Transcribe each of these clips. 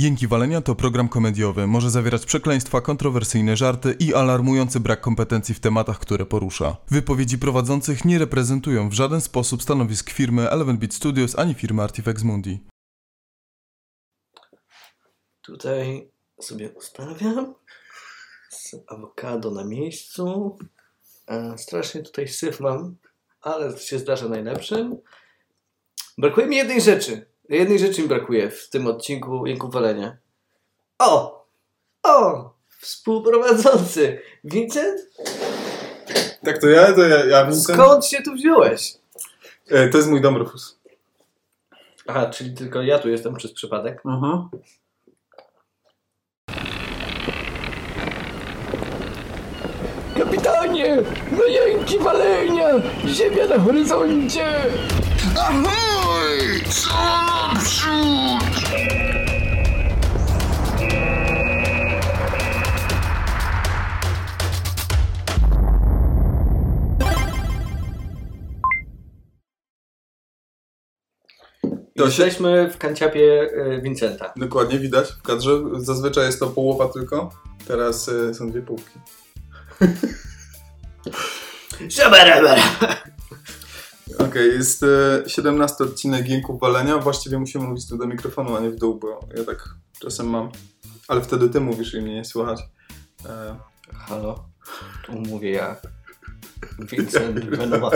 Jęki Walenia to program komediowy. Może zawierać przekleństwa, kontrowersyjne żarty i alarmujący brak kompetencji w tematach, które porusza. Wypowiedzi prowadzących nie reprezentują w żaden sposób stanowisk firmy Eleven Beat Studios ani firmy Artifex Mundi. Tutaj sobie ustawiam. Z awokado na miejscu. E, strasznie tutaj syf mam, ale to się zdarza najlepszym. Brakuje mi jednej rzeczy. Jednej rzeczy mi brakuje w tym odcinku Jęku Walenia. O! O! Współprowadzący! Vincent? Tak, to ja, to ja, ja Vincent. Skąd się tu wziąłeś? E, to jest mój dom, Rufus. Aha, czyli tylko ja tu jestem przez przypadek. Mhm. Kapitanie! No jęki walenia! Ziemia na horyzoncie! Ahoj! Co naprzód? To się- Jesteśmy w kanciapie e, Vincenta. Dokładnie widać w kadrze. Zazwyczaj jest to połowa tylko. Teraz e, są dwie półki. Szabarabara! Okej, jest e, 17 odcinek Jęków Walenia. Właściwie musimy mówić tu do mikrofonu, a nie w dół, bo ja tak czasem mam. Ale wtedy ty mówisz i mnie nie słychać. E, Halo, tu mówię ja. Vincent Benoit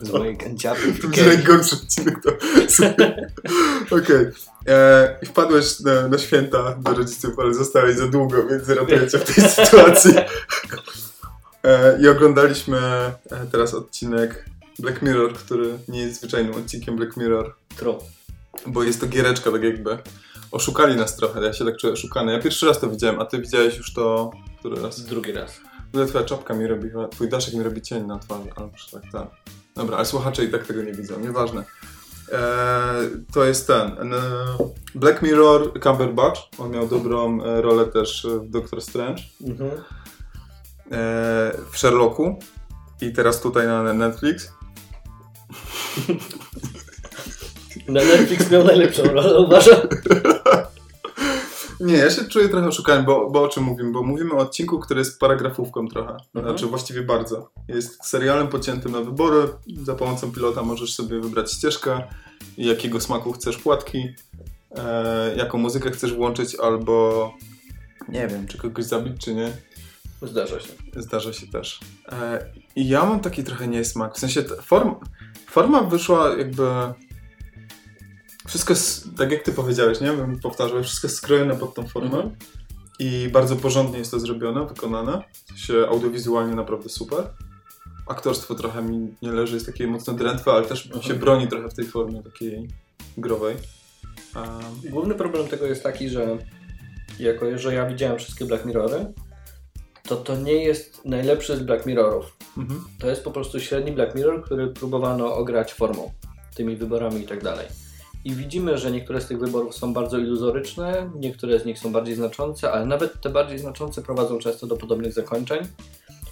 z mojej kanciapy. to będzie najgorszy odcinek. To... Okej. E, I wpadłeś na, na święta do rodziców, ale zostałeś za długo, więc ratuję cię w tej sytuacji. E, I oglądaliśmy e, teraz odcinek Black Mirror, który nie jest zwyczajnym odcinkiem Black Mirror. Tro. Bo jest to giereczka, tak jakby. Oszukali nas trochę, ja się tak czuję oszukany. Ja pierwszy raz to widziałem, a ty widziałeś już to... Który raz? Drugi raz. Ogóle twoja czapka mi robi, twój daszek mi robi cień na twarzy, albo tak, tak. Dobra, ale słuchacze i tak tego nie widzą, nieważne. Eee, to jest ten. e, Black Mirror Cumberbatch, on miał dobrą e, rolę też w Doctor Strange, Mhm. e, w Sherlocku i teraz tutaj na Netflix. Na Netflix miał najlepszą rolę, uważam. Nie, ja się czuję trochę oszukany, bo, bo o czym mówimy? Bo mówimy o odcinku, który jest paragrafówką trochę. Mhm. Znaczy właściwie bardzo. Jest serialem pociętym na wybory. Za pomocą pilota możesz sobie wybrać ścieżkę, jakiego smaku chcesz płatki, e, jaką muzykę chcesz włączyć, albo nie wiem, czy kogoś zabić, czy nie. Zdarza się. Zdarza się też. E, I ja mam taki trochę niesmak. W sensie form, forma wyszła jakby. Wszystko jest, tak jak ty powiedziałeś, nie? Bym powtarzał, wszystko jest skrojone pod tą formę. Mhm. I bardzo porządnie jest to zrobione, wykonane. Sensie audiowizualnie naprawdę super. Aktorstwo trochę mi nie leży, jest takie mocno drętwe, ale też Mhm. się broni trochę w tej formie takiej growej. A, Główny problem tego jest taki, że jako, że ja widziałem wszystkie Black Mirrory, to to nie jest najlepszy z Black Mirrorów. mhm. To jest po prostu średni Black Mirror, który próbowano ograć formą, tymi wyborami i tak dalej. I widzimy, że niektóre z tych wyborów są bardzo iluzoryczne, niektóre z nich są bardziej znaczące, ale nawet te bardziej znaczące prowadzą często do podobnych zakończeń.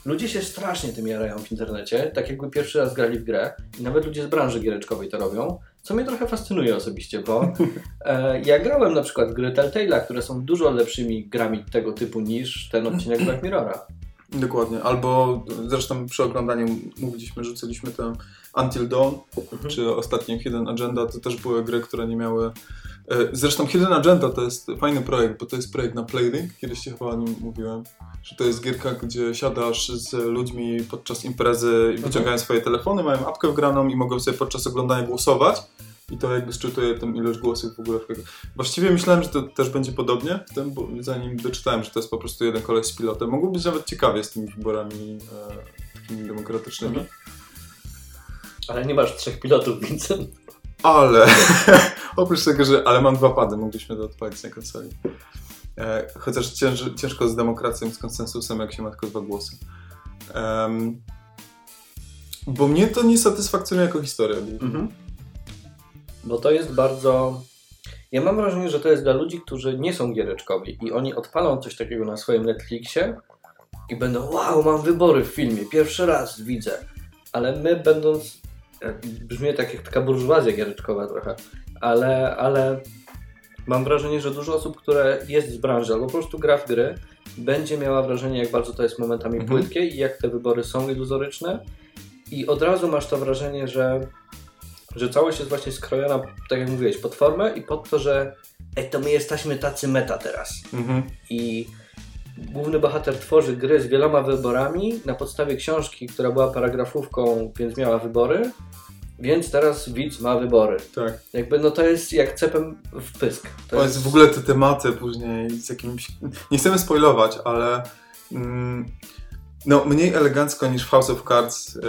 Ludzie się strasznie tym jarają w internecie, tak jakby pierwszy raz grali w grę i nawet ludzie z branży giereczkowej to robią, co mnie trochę fascynuje osobiście, bo e, ja grałem na przykład gry Telltale'a, które są dużo lepszymi grami tego typu niż ten odcinek Black Mirrora. Dokładnie. Albo zresztą przy oglądaniu mówiliśmy, rzuciliśmy ten Until Dawn, Mhm. czy ostatnio Hidden Agenda, to też były gry, które nie miały... e, Zresztą Hidden Agenda to jest fajny projekt, bo to jest projekt na Playlink, kiedyś ci chyba o nim mówiłem, że to jest gierka, gdzie siadasz z ludźmi podczas imprezy i wyciągają swoje telefony, mają apkę wgraną i mogą sobie podczas oglądania głosować i to jakby szczytuje tą ilość głosów w ogóle. Właściwie myślałem, że to też będzie podobnie w tym, bo zanim doczytałem, że to jest po prostu jeden koleś z pilotem. Mogło być nawet ciekawie z tymi wyborami e, takimi demokratycznymi. Mhm. Ale nie masz trzech pilotów, Vincent. Ale oprócz tego, że ale mam dwa pady, mogliśmy to odpalić na konsoli. E, chociaż cięż, ciężko z demokracją, z konsensusem, jak się ma tylko dwa głosy. Em, bo mnie to nie satysfakcjonuje jako historia. Bo to jest bardzo. Ja mam wrażenie, że to jest dla ludzi, którzy nie są giereczkowi i oni odpalą coś takiego na swoim Netflixie i będą, wow, mam wybory w filmie, pierwszy raz widzę. Ale my będąc, brzmi tak jak taka burżuazja giereczkowa trochę, ale, ale mam wrażenie, że dużo osób, które jest z branży albo po prostu gra w gry, będzie miała wrażenie, jak bardzo to jest momentami Mhm. płytkie i jak te wybory są iluzoryczne. I od razu masz to wrażenie, że, że całość jest właśnie skrojona, tak jak mówiłeś, pod formę i pod to, że ej, to my jesteśmy tacy meta teraz. Mhm. I główny bohater tworzy gry z wieloma wyborami na podstawie książki, która była paragrafówką, więc miała wybory. Więc teraz widz ma wybory. Tak. Jakby no to jest jak cepem w pysk. To jest w ogóle te tematy później z jakimś... Nie chcemy spoilować, ale mm, no, mniej elegancko niż w House of Cards e,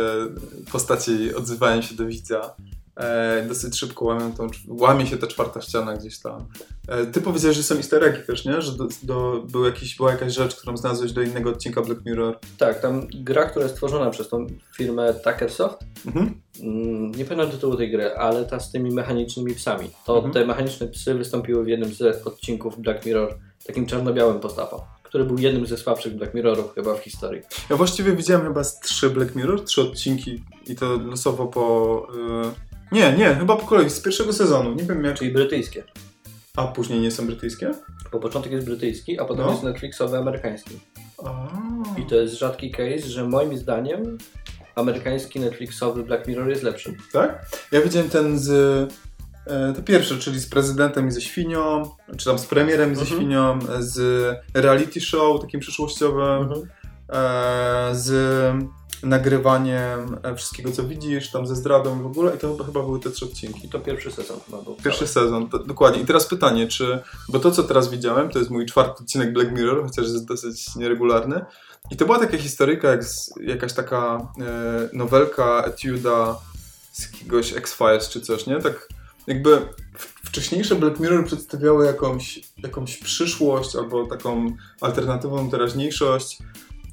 postaci odzywają się do widza. E, dosyć szybko łamią tą, łamie się ta czwarta ściana gdzieś tam. E, ty powiedziałeś, że są easter eggi też, nie? Że do, do, był jakiś, była jakaś rzecz, którą znalazłeś do innego odcinka Black Mirror. Tak, tam gra, która jest stworzona przez tą firmę Tuckersoft, Mhm. mm, nie pamiętam tytułu tej gry, ale ta z tymi mechanicznymi psami. To Mhm. te mechaniczne psy wystąpiły w jednym z odcinków Black Mirror, takim czarno-białym postapo, który był jednym ze słabszych Black Mirrorów chyba w historii. Ja właściwie widziałem chyba z trzy Black Mirror, trzy odcinki i to losowo po... E, nie, nie, chyba po kolei, z pierwszego sezonu. Nie wiem jak... Czyli brytyjskie. A później nie są brytyjskie? Bo początek jest brytyjski, a potem No. jest Netflixowy amerykański. A. I to jest rzadki case, że moim zdaniem amerykański Netflixowy Black Mirror jest lepszy. Tak? Ja widziałem ten z. E, to pierwszy, czyli z prezydentem i ze świnią, czy tam z premierem i ze Mhm. świnią, z reality show takim przyszłościowym, e, z nagrywaniem e, wszystkiego, co widzisz, tam ze zdradą i w ogóle. I to chyba, były te trzy odcinki. I to pierwszy sezon chyba był. Pierwszy sezon, to, dokładnie. I teraz pytanie, czy. Bo to, co teraz widziałem, to jest mój czwarty odcinek Black Mirror, chociaż jest dosyć nieregularny. I to była taka historyjka, jak z, jakaś taka e, nowelka, etiuda z jakiegoś X-Files czy coś, nie? Tak jakby wcześniejsze Black Mirror przedstawiały jakąś, jakąś przyszłość albo taką alternatywną teraźniejszość,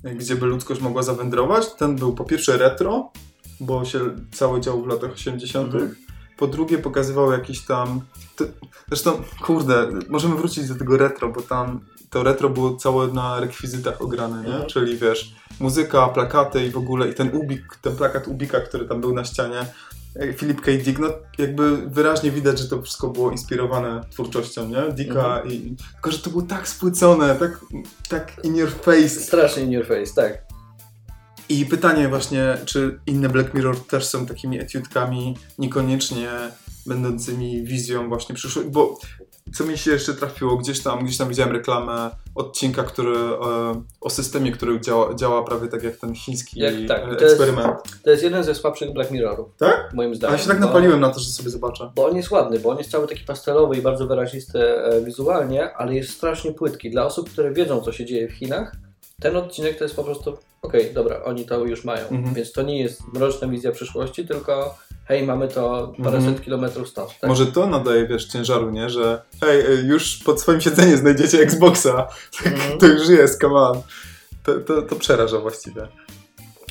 gdzie by ludzkość mogła zawędrować. Ten był po pierwsze retro, bo się cały dział w latach 80. Mhm. Po drugie pokazywał jakiś tam... To, zresztą, kurde, możemy wrócić do tego retro, bo tam to retro było całe na rekwizytach ograne, nie? Mhm. Czyli wiesz, muzyka, plakaty i w ogóle i ten ubik, ten plakat ubika, który tam był na ścianie, Philip K. Dick, no jakby wyraźnie widać, że to wszystko było inspirowane twórczością, nie? Dicka Mhm. i... Tylko, że to było tak spłycone, tak, tak in your face. Strasznie in your face, tak. I pytanie właśnie, czy inne Black Mirror też są takimi etiudkami, niekoniecznie będącymi wizją właśnie przyszłości, bo co mi się jeszcze trafiło, gdzieś tam, gdzieś tam widziałem reklamę odcinka, który e, o systemie, który działa, działa prawie tak jak ten chiński Jak- tak, to jest- eksperyment. To jest jeden ze słabszych Black Mirrorów, Tak? moim A zdaniem. ja się tak bo- napaliłem na to, że sobie zobaczę. Bo on jest ładny, bo on jest cały taki pastelowy i bardzo wyrazisty e, wizualnie, ale jest strasznie płytki. Dla osób, które wiedzą, co się dzieje w Chinach, ten odcinek to jest po prostu, okej, dobra, oni to już mają. Mhm. Więc to nie jest mroczna wizja przyszłości, tylko hej, mamy to paręset Mhm. kilometrów stąd. Tak? Może to nadaje, wiesz, ciężaru, nie? Że hej, e, już pod swoim siedzeniem znajdziecie Xboxa. Mhm. To już jest, come on. To, to, to przeraża właściwie.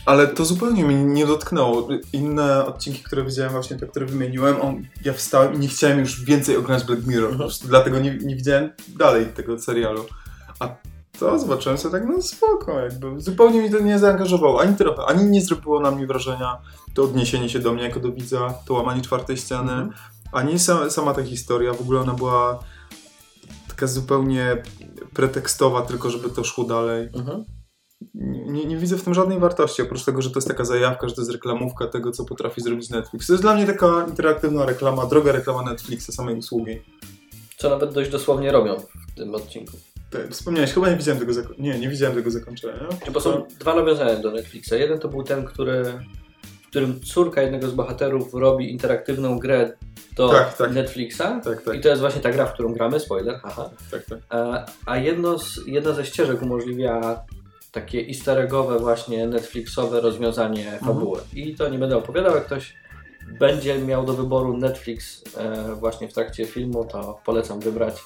Ale to zupełnie mnie nie dotknęło. Inne odcinki, które widziałem, właśnie te, które wymieniłem, on, ja wstałem i nie chciałem już więcej oglądać Black Mirror. Mhm. dlatego nie, nie widziałem dalej tego serialu. A to zobaczyłem sobie tak, no spoko, jakby. Zupełnie mi to nie zaangażowało, ani trochę, ani nie zrobiło na mnie wrażenia to odniesienie się do mnie jako do widza, to łamanie czwartej ściany, Mhm. ani sama, sama ta historia, w ogóle ona była taka zupełnie pretekstowa, tylko żeby to szło dalej. Mhm. Nie, nie, nie widzę w tym żadnej wartości, oprócz tego, że to jest taka zajawka, że to jest reklamówka tego, co potrafi zrobić Netflix. To jest dla mnie taka interaktywna reklama, droga reklama Netflixa, samej usługi. Co nawet dość dosłownie robią w tym odcinku. Wspomniałeś, chyba nie widziałem tego, zako- nie, nie widziałem tego zakończenia. Bo są dwa nawiązania do Netflixa. Jeden to był ten, który, w którym córka jednego z bohaterów robi interaktywną grę do Tak, tak. Netflixa. Tak, tak, I to jest właśnie ta gra, w którą gramy, spoiler, haha. tak, tak. E, A jedno z, jedna ze ścieżek umożliwia takie easter eggowe właśnie Netflixowe rozwiązanie fabuły. I to nie będę opowiadał, jak ktoś będzie miał do wyboru Netflix e, właśnie w trakcie filmu, to polecam wybrać.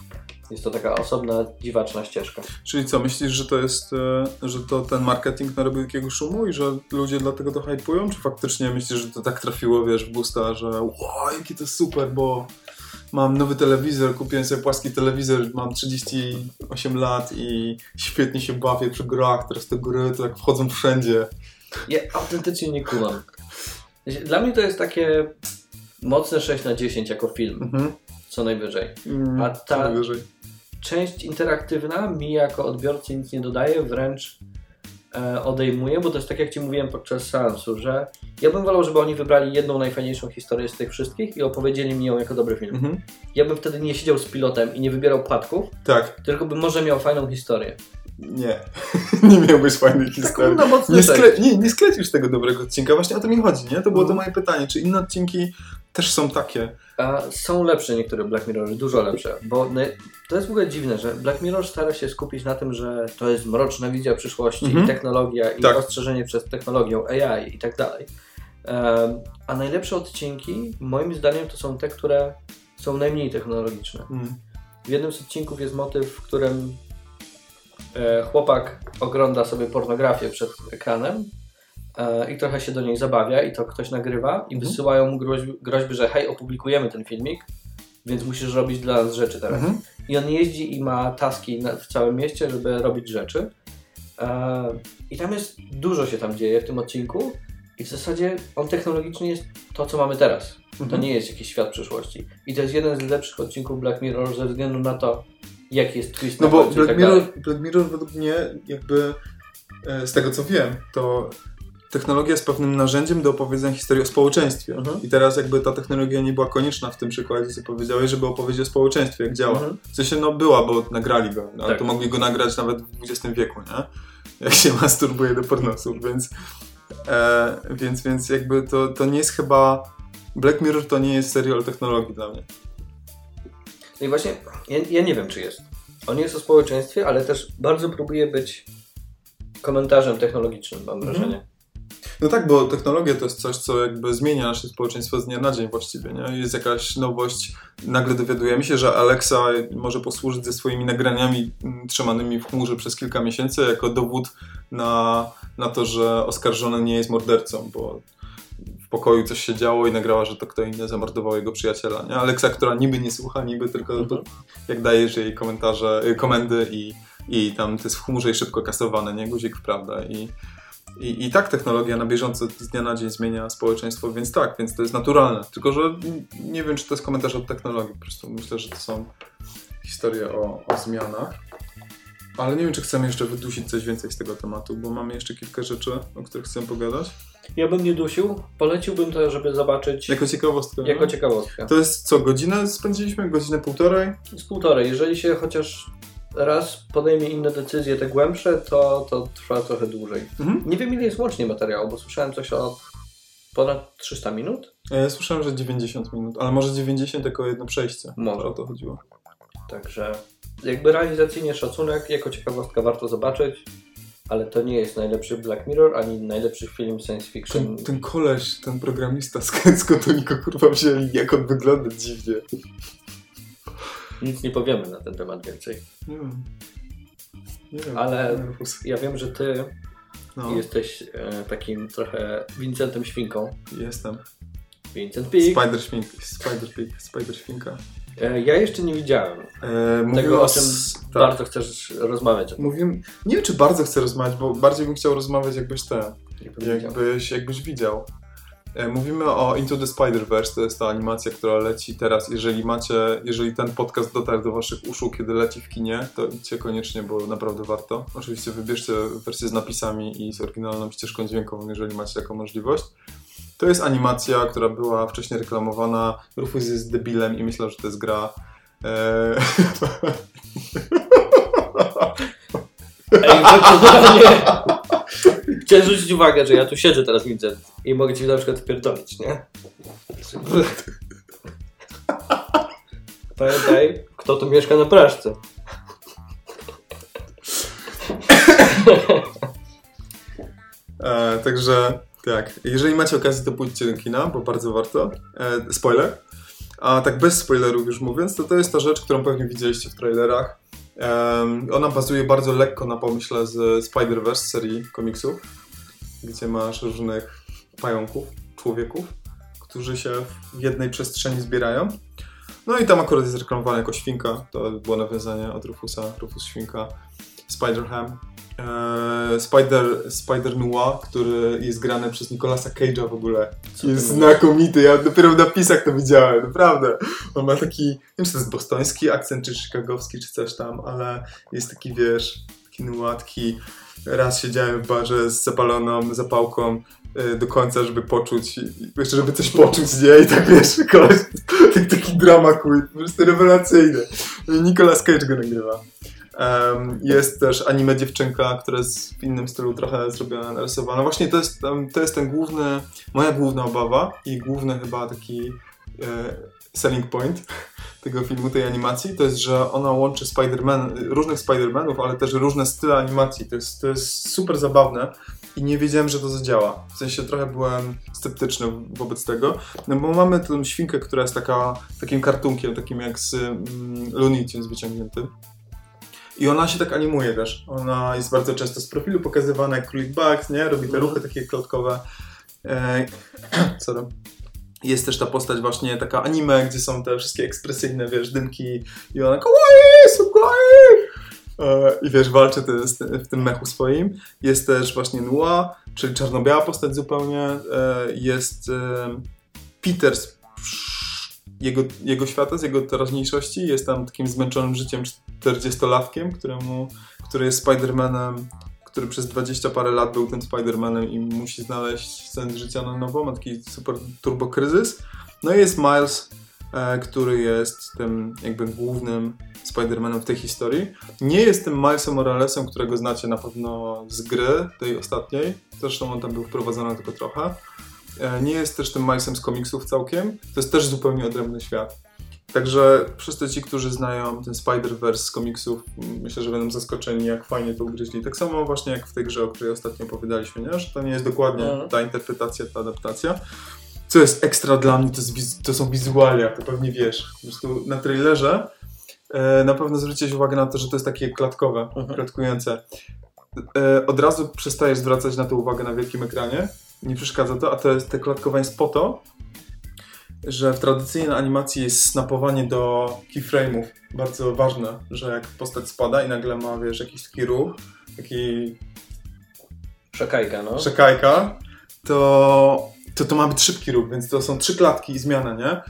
Jest to taka osobna, dziwaczna ścieżka. Czyli co, myślisz, że to jest, e, że to ten marketing narobił takiego szumu i że ludzie dlatego to hypują? Czy faktycznie myślisz, że to tak trafiło, wiesz, w gusta, że wow, jaki to super, bo mam nowy telewizor, kupiłem sobie płaski telewizor, mam 38 lat i świetnie się bawię przy grach, teraz te gry to jak wchodzą wszędzie. Ja autentycznie nie kumam. Dla mnie to jest takie mocne 6 na 10 jako film. Mhm. co najwyżej. Mm, A ta- najwyżej. Część interaktywna mi jako odbiorcy nic nie dodaje, wręcz e, odejmuje, bo to jest tak jak Ci mówiłem podczas seansu, że ja bym wolał, żeby oni wybrali jedną najfajniejszą historię z tych wszystkich i opowiedzieli mi ją jako dobry film. Mhm. Ja bym wtedy nie siedział z pilotem i nie wybierał płatków, Tak, tylko bym może miał fajną historię. Nie. nie miałbyś fajnej historii. mocny Nie, skle- nie, nie sklecisz tego dobrego odcinka. Właśnie o to mi chodzi, nie? To było to Mhm. moje pytanie. Czy inne odcinki też są takie? A są lepsze niektóre Black Mirrory, dużo lepsze, bo ne- to jest w ogóle dziwne, że Black Mirror stara się skupić na tym, że to jest mroczna wizja przyszłości Mhm. i technologia i Tak. ostrzeżenie przed technologią AI i tak dalej. A najlepsze odcinki, moim zdaniem, to są te, które są najmniej technologiczne. Mm. W jednym z odcinków jest motyw, w którym chłopak ogląda sobie pornografię przed ekranem e, i trochę się do niej zabawia i to ktoś nagrywa i Mhm. wysyłają mu groźby, groźby, że hej, opublikujemy ten filmik, więc musisz robić dla nas rzeczy teraz. Mhm. I on jeździ i ma taski w całym mieście, żeby robić rzeczy. E, I tam jest, dużo się tam dzieje w tym odcinku i w zasadzie on technologicznie jest to, co mamy teraz. To Mhm. nie jest jakiś świat przyszłości. I to jest jeden z lepszych odcinków Black Mirror ze względu na to, jaki jest twist No bo Black tak Mirror. Black Mirror według mnie jakby e, z tego co wiem, to technologia jest pewnym narzędziem do opowiedzenia historii o społeczeństwie. Mhm. I teraz jakby ta technologia nie była konieczna w tym przykładzie, co powiedziałeś, żeby opowiedzieć o społeczeństwie, jak działa. Mhm. W sensie no była, bo nagrali go, no, ale Tak. to mogli go nagrać nawet w XX wieku, nie? Jak się masturbuje do pornosów, więc e, więc, więc jakby to, to nie jest chyba Black Mirror to nie jest serial technologii dla mnie. No i właśnie, ja, ja nie wiem, czy jest. On jest o społeczeństwie, ale też bardzo próbuje być komentarzem technologicznym, mam Mhm. wrażenie. No tak, bo technologia to jest coś, co jakby zmienia nasze społeczeństwo z dnia na dzień właściwie, nie? Jest jakaś nowość, nagle dowiadujemy się, że Alexa może posłużyć ze swoimi nagraniami mm, trzymanymi w chmurze przez kilka miesięcy jako dowód na, na to, że oskarżony nie jest mordercą, bo pokoju coś się działo i nagrała, że to kto inny zamordował jego przyjaciela, nie? Alexa, która niby nie słucha, niby tylko Mhm. jak dajesz jej komentarze, y, komendy i, i tam to jest w chmurze i szybko kasowane, nie? Guzik w prawdę i i, I tak technologia na bieżąco z dnia na dzień zmienia społeczeństwo, więc tak, więc to jest naturalne. Tylko, że nie wiem, czy to jest komentarz od technologii. Po prostu myślę, że to są historie o, o zmianach. Ale nie wiem, czy chcemy jeszcze wydusić coś więcej z tego tematu, bo mamy jeszcze kilka rzeczy, o których chcę pogadać. Ja bym nie dusił, poleciłbym to, żeby zobaczyć Jako ciekawostkę. jako no? ciekawostkę. To jest co, godzinę spędziliśmy? Godzinę półtorej? Z półtorej. Jeżeli się chociaż raz podejmie inne decyzje, te głębsze, to, to trwa trochę dłużej. Mhm. Nie wiem, ile jest łącznie materiału, bo słyszałem coś o ponad 300 minut. Ja słyszałem, że 90 minut, ale może 90 jako jedno przejście. Może. O to chodziło. Także jakby realizacyjnie szacunek, jako ciekawostka warto zobaczyć, ale to nie jest najlepszy Black Mirror, ani najlepszy film science fiction. Ten, ten koleś, ten programista z, z Kotonika, kurwa wzięli, jak on wygląda dziwnie. Nic nie powiemy na ten temat więcej. Nie wiem. Nie. Ale- Nie. Ja wiem, że ty no, jesteś e, takim trochę Vincentem Świnką. jestem. Vincent Pig. Spider Świnka. Spider Pig, Spider Świnka. E, ja jeszcze nie widziałem E, tego, o czym tak. bardzo chcesz rozmawiać. Mówimy, nie wiem, czy bardzo chcę rozmawiać, bo bardziej bym chciał rozmawiać, jakbyś te, Jak powiedział. jakbyś, jakbyś widział. E, Mówimy o Into the Spider-Verse, to jest ta animacja, która leci teraz. Jeżeli macie, jeżeli ten podcast dotarł do waszych uszu, kiedy leci w kinie, to idźcie koniecznie, bo naprawdę warto. Oczywiście wybierzcie wersję z napisami i z oryginalną ścieżką dźwiękową, jeżeli macie taką możliwość. To jest animacja, która była wcześniej reklamowana. Rufus jest debilem i myślał, że to jest gra. E, Ej! Chciałem zwrócić uwagę, że ja tu siedzę teraz, Vincent, i mogę ci na przykład wpierdolić, nie? Pamiętaj, kto tu mieszka na Praszce. E, także tak, jeżeli macie okazję, to pójdźcie do kina, bo bardzo warto. E, spoiler. A tak bez spoilerów już mówiąc, to to jest ta rzecz, którą pewnie widzieliście w trailerach. Ona bazuje bardzo lekko na pomyśle z Spider-Verse serii komiksów, gdzie masz różnych pająków, człowieków, którzy się w jednej przestrzeni zbierają. No i tam akurat jest reklamowana jako świnka. To było nawiązanie od Rufusa, Rufus Świnka, Spider-Ham. E, Spider, Spider Noir, który jest grany przez Nicolasa Cage'a w ogóle. Co jest znakomity, ja dopiero w napisach to widziałem, naprawdę. On ma taki, nie wiem czy to jest bostoński akcent, czy chicagowski, czy coś tam, ale jest taki, wiesz, taki nułatki. Raz siedziałem w barze z zapaloną zapałką y, do końca, żeby poczuć, jeszcze żeby coś poczuć, nie? I tak wiesz, koleś, taki, taki drama queen, po prostu rewelacyjny. Nicolas Cage go nagrywa. Em, jest też anime dziewczynka, która jest w innym stylu trochę zrobiona, narysowana. Właśnie to jest, to jest ten główny, moja główna obawa i główny chyba taki e, selling point tego filmu, tej animacji, to jest, że ona łączy Spider-Man, różnych Spider-Manów, ale też różne style animacji. To jest, to jest super zabawne i nie wiedziałem, że to zadziała. W sensie trochę byłem sceptyczny wobec tego, no bo mamy tę świnkę, która jest taka, takim kartunkiem, takim jak z mm, Looney Tunes wyciągniętym. I ona się tak animuje też. Ona jest bardzo często z profilu pokazywana jak królik Bugs, nie? Robi te ruchy takie klotkowe. E, sorry. Jest też ta postać właśnie taka anime, gdzie są te wszystkie ekspresyjne, wiesz, dymki i ona kawaii, so kawaii! E, I wiesz, walczy z w tym mechu swoim. Jest też właśnie Noir, czyli czarno-biała postać zupełnie. E, jest e, Peter z jego, jego świata, z jego teraźniejszości. Jest tam takim zmęczonym życiem 40-latkiem, któremu, który jest Spider-Manem, który przez 20 parę lat był tym Spider-Manem i musi znaleźć sens życia na nowo. Ma taki super turbokryzys. No i jest Miles, e, który jest tym jakby głównym Spider-Manem w tej historii. Nie jest tym Milesem Moralesem, którego znacie na pewno z gry, tej ostatniej. Zresztą on tam był wprowadzony tylko trochę. E, Nie jest też tym Milesem z komiksów całkiem. To jest też zupełnie odrębny świat. Także wszyscy ci, którzy znają ten Spider-Verse z komiksów, myślę, że będą zaskoczeni, jak fajnie to ugryźli. Tak samo właśnie jak w tej grze, o której ostatnio opowiadaliśmy, nie? że to nie jest dokładnie Mhm. ta interpretacja, ta adaptacja. Co jest ekstra dla mnie, to, wiz- to są wizualia, to pewnie wiesz. Po prostu na trailerze e, na pewno zwróciłeś uwagę na to, że to jest takie klatkowe, Mhm. klatkujące. E, od razu przestajesz zwracać na to uwagę na wielkim ekranie, nie przeszkadza to, a to jest, te klatkowanie jest po to, że w tradycyjnej animacji jest snapowanie do keyframe'ów bardzo ważne, że jak postać spada i nagle ma, wiesz, jakiś taki ruch, taki Szakajka, no. przekajka, to, to to ma być szybki ruch, więc to są trzy klatki i zmiana, nie?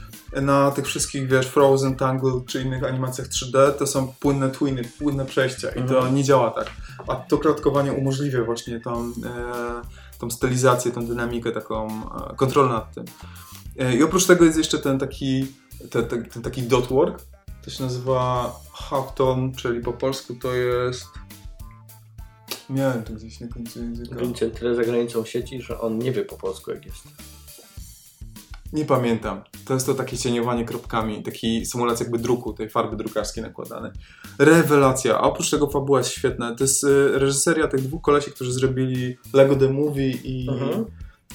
Na tych wszystkich, wiesz, Frozen, Tangle czy innych animacjach 3D to są płynne twiny, płynne przejścia i to Mhm. nie działa tak. A to klatkowanie umożliwia właśnie tą, e, tą stylizację, tą dynamikę, taką e, kontrolę nad tym. E, I oprócz tego jest jeszcze ten taki, ten, ten, ten taki dot work, to się nazywa halftone, czyli po polsku to jest... Miałem to gdzieś na końcu języka. Będzie tyle za granicą sieci, że on nie wie po polsku jak jest. Nie pamiętam. To jest to takie cieniowanie kropkami, taki symulacja jakby druku, tej farby drukarskiej nakładanej. Rewelacja. A oprócz tego fabuła jest świetna. To jest y, reżyseria tych dwóch kolesi, którzy zrobili Lego The Movie i Mhm.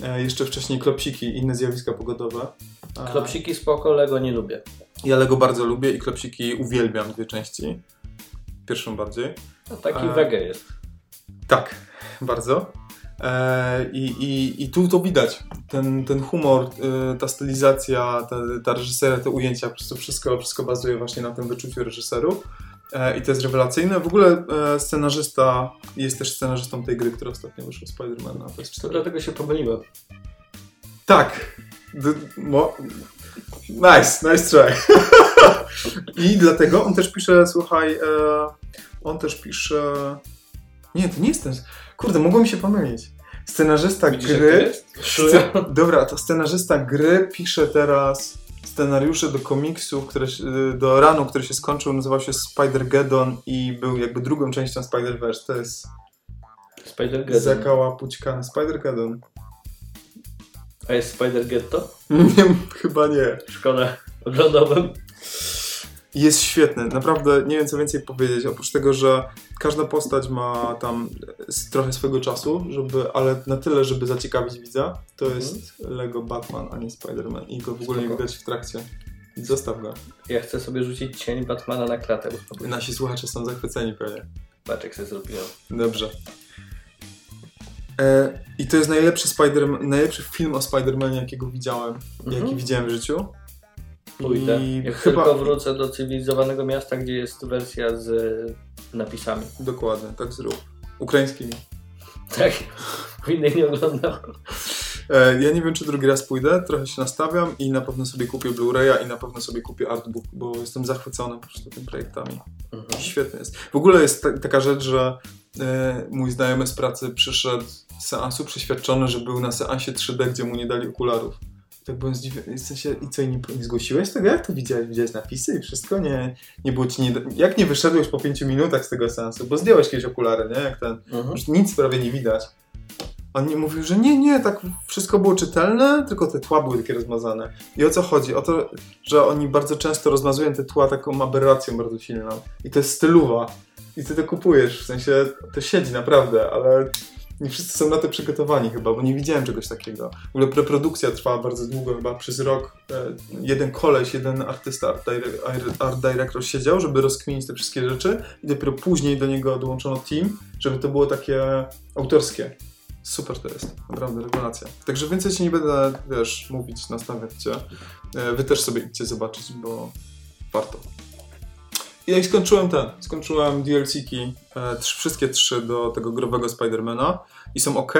E, jeszcze wcześniej Klopsiki i inne zjawiska pogodowe. A- Klopsiki spoko, Lego nie lubię. Ja Lego bardzo lubię i Klopsiki uwielbiam, dwie części. Pierwszą bardziej. No, taki A- wege jest. Tak, bardzo. E, i, i, I tu to widać. Ten, ten humor, ta stylizacja, ta, ta reżyseria, te ujęcia, po prostu wszystko, wszystko bazuje właśnie na tym wyczuciu reżyserów. E, I to jest rewelacyjne. W ogóle e, scenarzysta jest też scenarzystą tej gry, która ostatnio wyszła Spider-Man na PS4. Dlatego się pomyliłem. Tak. D- mo- nice, nice try. I dlatego on też pisze, słuchaj, e, on też pisze... Nie, to nie jest ten... Kurde, mogło mi się pomylić. Scenarzysta Widzisz, to gry... Sce- Dobra, to scenarzysta gry pisze teraz scenariusze do komiksów, które, do ranu, który się skończył, nazywał się Spider-Geddon i był jakby drugą częścią Spider-Verse. To jest Spider-Geddon. zakała pućkany Spider-Geddon. A jest Spider-Getto? Nie, chyba nie. Szkoda. Oglądałbym. Jest świetny, naprawdę nie wiem co więcej powiedzieć, oprócz tego, że każda postać ma tam trochę swojego czasu, żeby, ale na tyle, żeby zaciekawić widza, to Mhm. jest Lego Batman, a nie Spider-Man i go w ogóle nie widać w trakcie. Zostaw go. Ja chcę sobie rzucić cień Batmana na klatę. bo Nasi słuchacze są zachwyceni pewnie. Patrz jak sobie zrobiłem. Dobrze. E, I to jest najlepszy, Spider najlepszy film o Spider-Manie, jakiego widziałem, Mhm. jaki widziałem w życiu. Pójdę. I Jak chyba- tylko wrócę do cywilizowanego miasta, gdzie jest wersja z napisami. Dokładnie, tak zrób. ukraińskimi. Tak. Innych nie oglądał. E, ja nie wiem, czy drugi raz pójdę, trochę się nastawiam i na pewno sobie kupię Blu-raya i na pewno sobie kupię artbook, bo jestem zachwycony po prostu tymi projektami. Mhm. Świetny jest. W ogóle jest ta, taka rzecz, że e, mój znajomy z pracy przyszedł z seansu przeświadczony, że był na seansie 3D, gdzie mu nie dali okularów. Tak byłem zdziwiony. W sensie, i co, i nie, nie zgłosiłeś tego? Jak to widziałeś? Widziałeś napisy i wszystko? Nie, nie było ci nie... Jak nie wyszedłeś po 5 minutach z tego seansu? Bo zdjąłeś kiedyś okulary, nie? Jak ten... Mhm. Już nic prawie nie widać. On mi mówił, że nie, nie, tak wszystko było czytelne, tylko te tła były takie rozmazane. I o co chodzi? O to, że oni bardzo często rozmazują te tła taką aberracją bardzo silną. I to jest stylowa. I ty to kupujesz, w sensie to siedzi naprawdę, ale nie wszyscy są na to przygotowani chyba, bo nie widziałem czegoś takiego. W ogóle preprodukcja trwała bardzo długo, chyba przez rok. E, jeden koleś, jeden artysta, art, art director siedział, żeby rozkminić te wszystkie rzeczy i dopiero później do niego dołączono team, żeby to było takie autorskie. Super to jest, naprawdę rewelacja. Także więcej ci nie będę, wiesz, mówić, nastawiać cię. E, Wy też sobie idźcie zobaczyć, bo warto. I jak skończyłem ten, skończyłem DLC-ki, e, trzy, wszystkie trzy do tego growego Spidermana i są ok.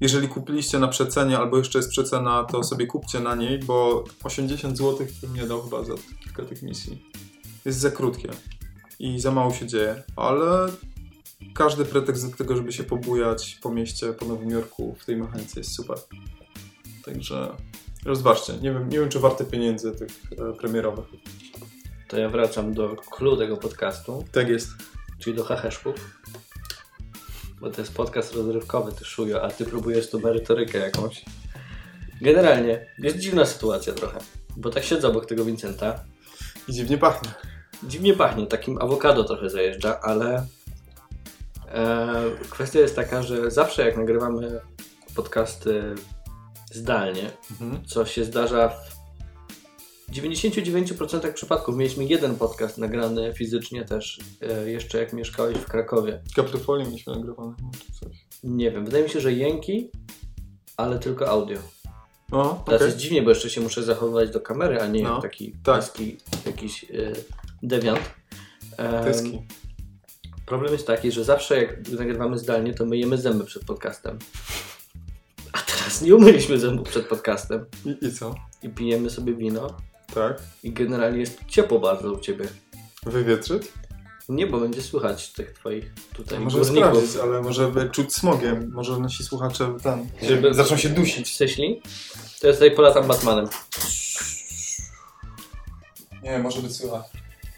Jeżeli kupiliście na przecenie, albo jeszcze jest przecena, to sobie kupcie na niej, bo 80 zł bym nie dał chyba za kilka tych misji. Jest za krótkie i za mało się dzieje, ale każdy pretekst do tego, żeby się pobujać po mieście, po Nowym Jorku w tej mechanice jest super. Także rozważcie. Nie wiem, nie wiem czy warte pieniędzy tych e, premierowych. To ja wracam do clue tego podcastu, Tak jest. czyli do heheszków. Bo to jest podcast rozrywkowy, ty szujo, a ty próbujesz tu merytorykę jakąś. Generalnie jest dziwna sytuacja trochę, bo tak siedzę obok tego Vincenta. I dziwnie pachnie. Dziwnie pachnie, takim awokado trochę zajeżdża, ale e, kwestia jest taka, że zawsze jak nagrywamy podcasty zdalnie, Mhm. co się zdarza w 99% przypadków. Mieliśmy jeden podcast nagrany fizycznie też, e, jeszcze jak mieszkałeś w Krakowie. Kaprofolium mieliśmy nagrywane. czy coś. Nie wiem, wydaje mi się, że jęki, ale tylko audio. O, Teraz okej. jest dziwnie, bo jeszcze się muszę zachowywać do kamery, a nie No, jak taki tak. paski, jakiś e, dewiant. Tyski. Problem jest taki, że zawsze jak nagrywamy zdalnie, to myjemy zęby przed podcastem. A teraz nie umyliśmy zębów przed podcastem I, I co? i pijemy sobie wino Tak? i generalnie jest ciepło bardzo u Ciebie. Wywietrzyć? Nie, bo będzie słychać tych Twoich tutaj Może górników. sprawdzić, ale może by czuć smogiem. Może nasi słuchacze tam Żeby- zaczną się dusić. Seśli? To ja tutaj polatam Batmanem. Nie, może być słychać.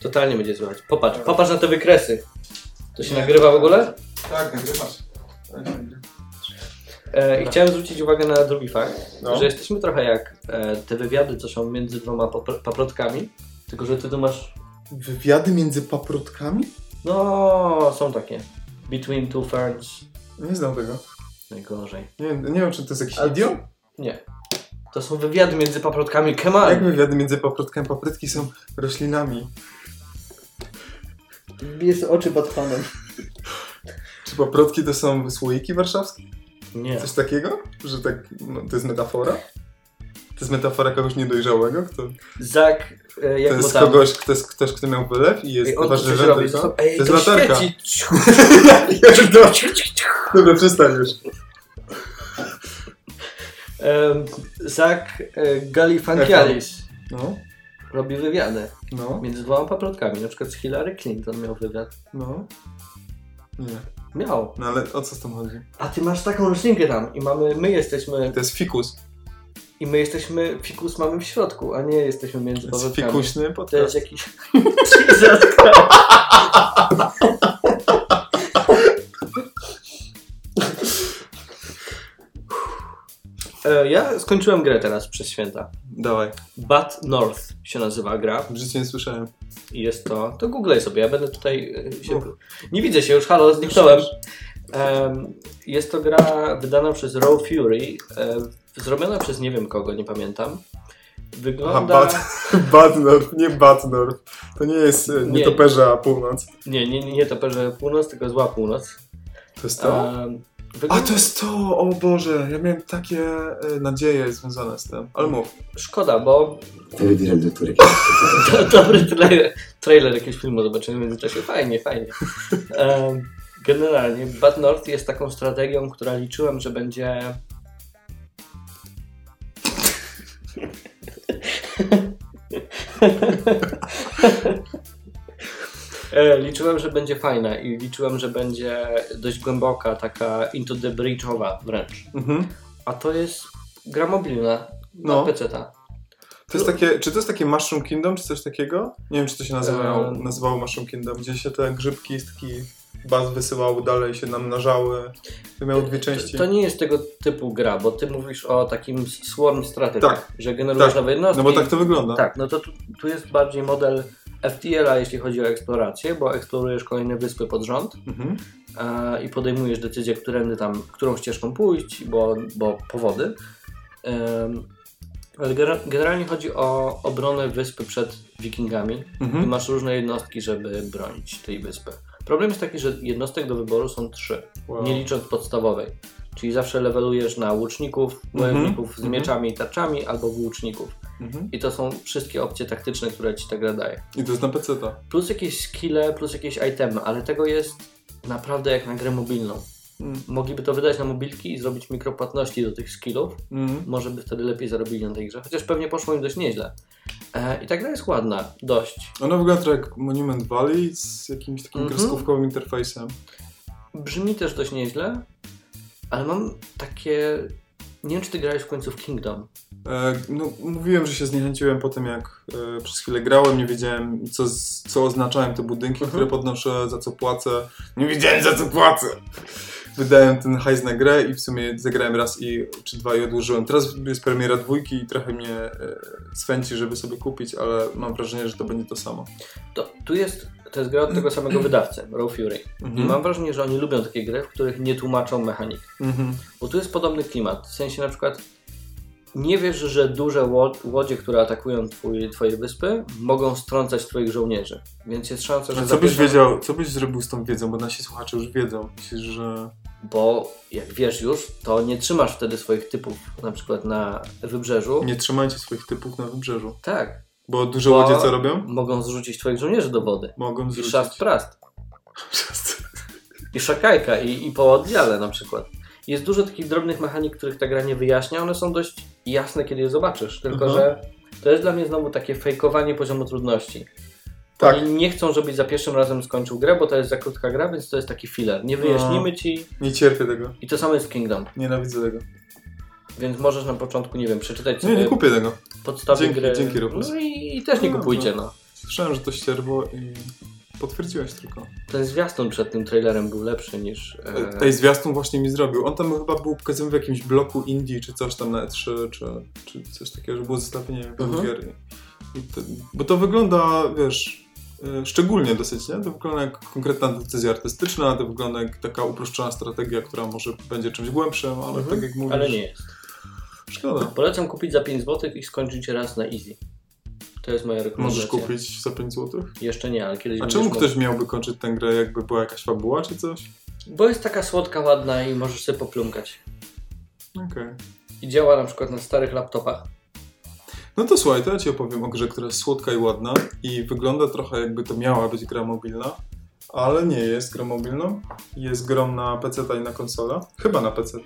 Totalnie będzie słychać. Popatrz, popatrz na te wykresy. To się nagrywa w ogóle? Tak, nagrywasz. Tak, I chciałem zwrócić uwagę na drugi fakt, No. że jesteśmy trochę jak e, te wywiady, co są między dwoma papr- paprotkami, tylko że ty tu masz, Wywiady między paprotkami? no są takie, between two ferns, Nie znam tego. najgorzej. Nie, nie wiem, czy to jest jakiś A- idiom? Nie. To są wywiady między paprotkami, come on! Jak wywiady między paprotkami? Paprotki są roślinami. Sobie oczy Batmanem. Czy paprotki to są słoiki warszawskie? Nie. Coś takiego? Że tak, no, to jest metafora? To jest metafora kogoś niedojrzałego? Kto, Zak, e, jak to jest tam... kogoś, kto jest ktoś, kto miał wylew i jest Ej, on coś robi, to, to to, jest latarka. świeci. Dobra, przestań już. Em, Zak e, No, robi wywiady no, między dwoma paprotkami, na przykład z Hillary Clinton miał wywiad. no. Nie. Miał. No ale o co z tym chodzi? A ty masz taką roślinkę tam i mamy, my jesteśmy, To jest fikus. i my jesteśmy, fikus mamy w środku, a nie jesteśmy między To jest fikuśny To jest podcast. jakiś... E, Ja skończyłem grę teraz przez święta. Dawaj. Bat North się nazywa gra W życiu nie słyszałem. i jest to, to googlej sobie, ja będę tutaj e, się... Nie widzę się już, halo, zniknąłem. Em, Jest to gra wydana przez Raw Fury, e, zrobiona przez nie wiem kogo, nie pamiętam. Aha, Wygląda... Bad, Badnorf, nie Batnorf. To nie jest e, Nie. nietoperza północ. Nie, nie, nie, nie to że północ, tylko zła północ. To jest to? Em, A, wygląda... to jest to! O Boże, ja miałem takie e, nadzieje związane z tym. Ale mów. Szkoda, bo che to dobry trailer, trailer jakiegoś filmu zobaczymy w międzyczasie. Fajnie, fajnie. Generalnie Bad North jest taką strategią, która liczyłem, że będzie. E, liczyłem, że będzie fajna i liczyłem, że będzie dość głęboka, taka into the breachowa wręcz. Mhm. A to jest gra mobilna na No. PC-ta. To jest takie, czy to jest takie Mushroom Kingdom, czy coś takiego? Nie wiem, czy to się nazywało, nazywało Mushroom Kingdom, gdzie się te grzybki z takich baz wysyłały dalej, się namnażały. To miało dwie części. To nie jest tego typu gra, bo ty mówisz o takim swarm strategy, Tak. że generujesz Tak. nowe jednostki. No bo tak to wygląda. Tak, no to tu, tu jest bardziej model FTL-a, jeśli chodzi o eksplorację, bo eksplorujesz kolejne wyspy pod rząd Mhm. e, i podejmujesz decyzję, którędy tam, którą ścieżką pójść, bo, bo powody. Ale generalnie chodzi o obronę wyspy przed wikingami i Mhm. masz różne jednostki, żeby bronić tej wyspy. Problem jest taki, że jednostek do wyboru są trzy, Wow. nie licząc podstawowej. Czyli zawsze levelujesz na łuczników, wojowników z mhm. mieczami i tarczami albo włóczników. Mhm. I to są wszystkie opcje taktyczne, które ci ta gra daje. I to jest na PC. -ta. Plus jakieś skille, plus jakieś itemy, ale tego jest naprawdę jak na grę mobilną. Mm. Mogliby to wydać na mobilki i zrobić mikropłatności do tych skillów. Mhm. Może by wtedy lepiej zarobili na tej grze, chociaż pewnie poszło im dość nieźle. E, I ta gra jest ładna, dość. Ona wygląda trochę jak Monument Valley z jakimś takim Mhm. kreskówkowym interfejsem. Brzmi też dość nieźle, ale mam takie... Nie wiem, czy ty grałeś w końcu w Kingdom. E, no, mówiłem, że się zniechęciłem po tym, jak e, przez chwilę grałem, nie wiedziałem, co, co oznaczają te budynki, Mhm. które podnoszę, za co płacę. Nie wiedziałem, za co płacę! Wydałem ten hajs na grę i w sumie zagrałem raz i, czy dwa i odłożyłem. Teraz jest premiera dwójki i trochę mnie e, swęci, żeby sobie kupić, ale mam wrażenie, że to będzie to samo. To, tu jest... To jest gra od tego samego wydawcy, Raw Fury. I Mhm. mam wrażenie, że oni lubią takie gry, w których nie tłumaczą mechanik. Mhm. Bo tu jest podobny klimat. W sensie na przykład nie wiesz, że duże ło- łodzie, które atakują twój, twoje wyspy, mogą strącać twoich żołnierzy. Więc jest szansa, że A co byś wiedział, co byś zrobił z tą wiedzą, bo nasi słuchacze już wiedzą. Myślisz, że... Bo jak wiesz już, to nie trzymasz wtedy swoich typów na przykład na wybrzeżu. Nie trzymajcie swoich typów na wybrzeżu. Tak. Bo duże Bo łodzie co robią? Mogą zrzucić twoich żołnierzy do wody. Mogą I zrzucić. szast prast. I szakajka, i, i po oddziale na przykład. Jest dużo takich drobnych mechanik, których ta gra nie wyjaśnia. One są dość jasne, kiedy je zobaczysz. Tylko, Mhm. że to jest dla mnie znowu takie fejkowanie poziomu trudności. Tak. Oni nie chcą, żebyś za pierwszym razem skończył grę, bo to jest za krótka gra, więc to jest taki filler. Nie wyjaśnimy ci. Nie cierpię tego. I to samo jest Kingdom. Nienawidzę tego. Więc możesz na początku, nie wiem, przeczytać Nie, sobie nie kupię tego. podstawy Dzięki- gry. dzięki, Rufus. No i, i też nie No, kupujcie, no. no. Słyszałem, że to ścierwo i potwierdziłeś tylko. Ten zwiastun przed tym trailerem był lepszy niż... E... Tej zwiastun właśnie mi zrobił. On tam chyba był pokazany w jakimś bloku Indie, czy coś tam na E3, czy, czy coś takiego, że było zestawienie Mhm. gier. Bo to wygląda, wiesz, e, szczególnie dosyć, nie? To wygląda jak konkretna decyzja artystyczna, to wygląda jak taka uproszczona strategia, która może będzie czymś głębszym, ale Mhm. tak jak mówisz, Ale nie jest. szkoda. Polecam kupić za 5 zł i skończyć raz na easy. To jest moja rekomendacja. Możesz kupić za 5 zł? Jeszcze nie, ale kiedyś A czemu mógł. ktoś miałby kończyć tę grę, jakby była jakaś fabuła czy coś? Bo jest taka słodka, ładna i możesz sobie poplumkać. Okej. I działa na przykład na starych laptopach. No to słuchaj, to ja Ci opowiem o grze, która jest słodka i ładna i wygląda trochę jakby to miała być gra mobilna, ale nie jest grą mobilną. Jest grą na PC i na konsolę. Chyba na PC.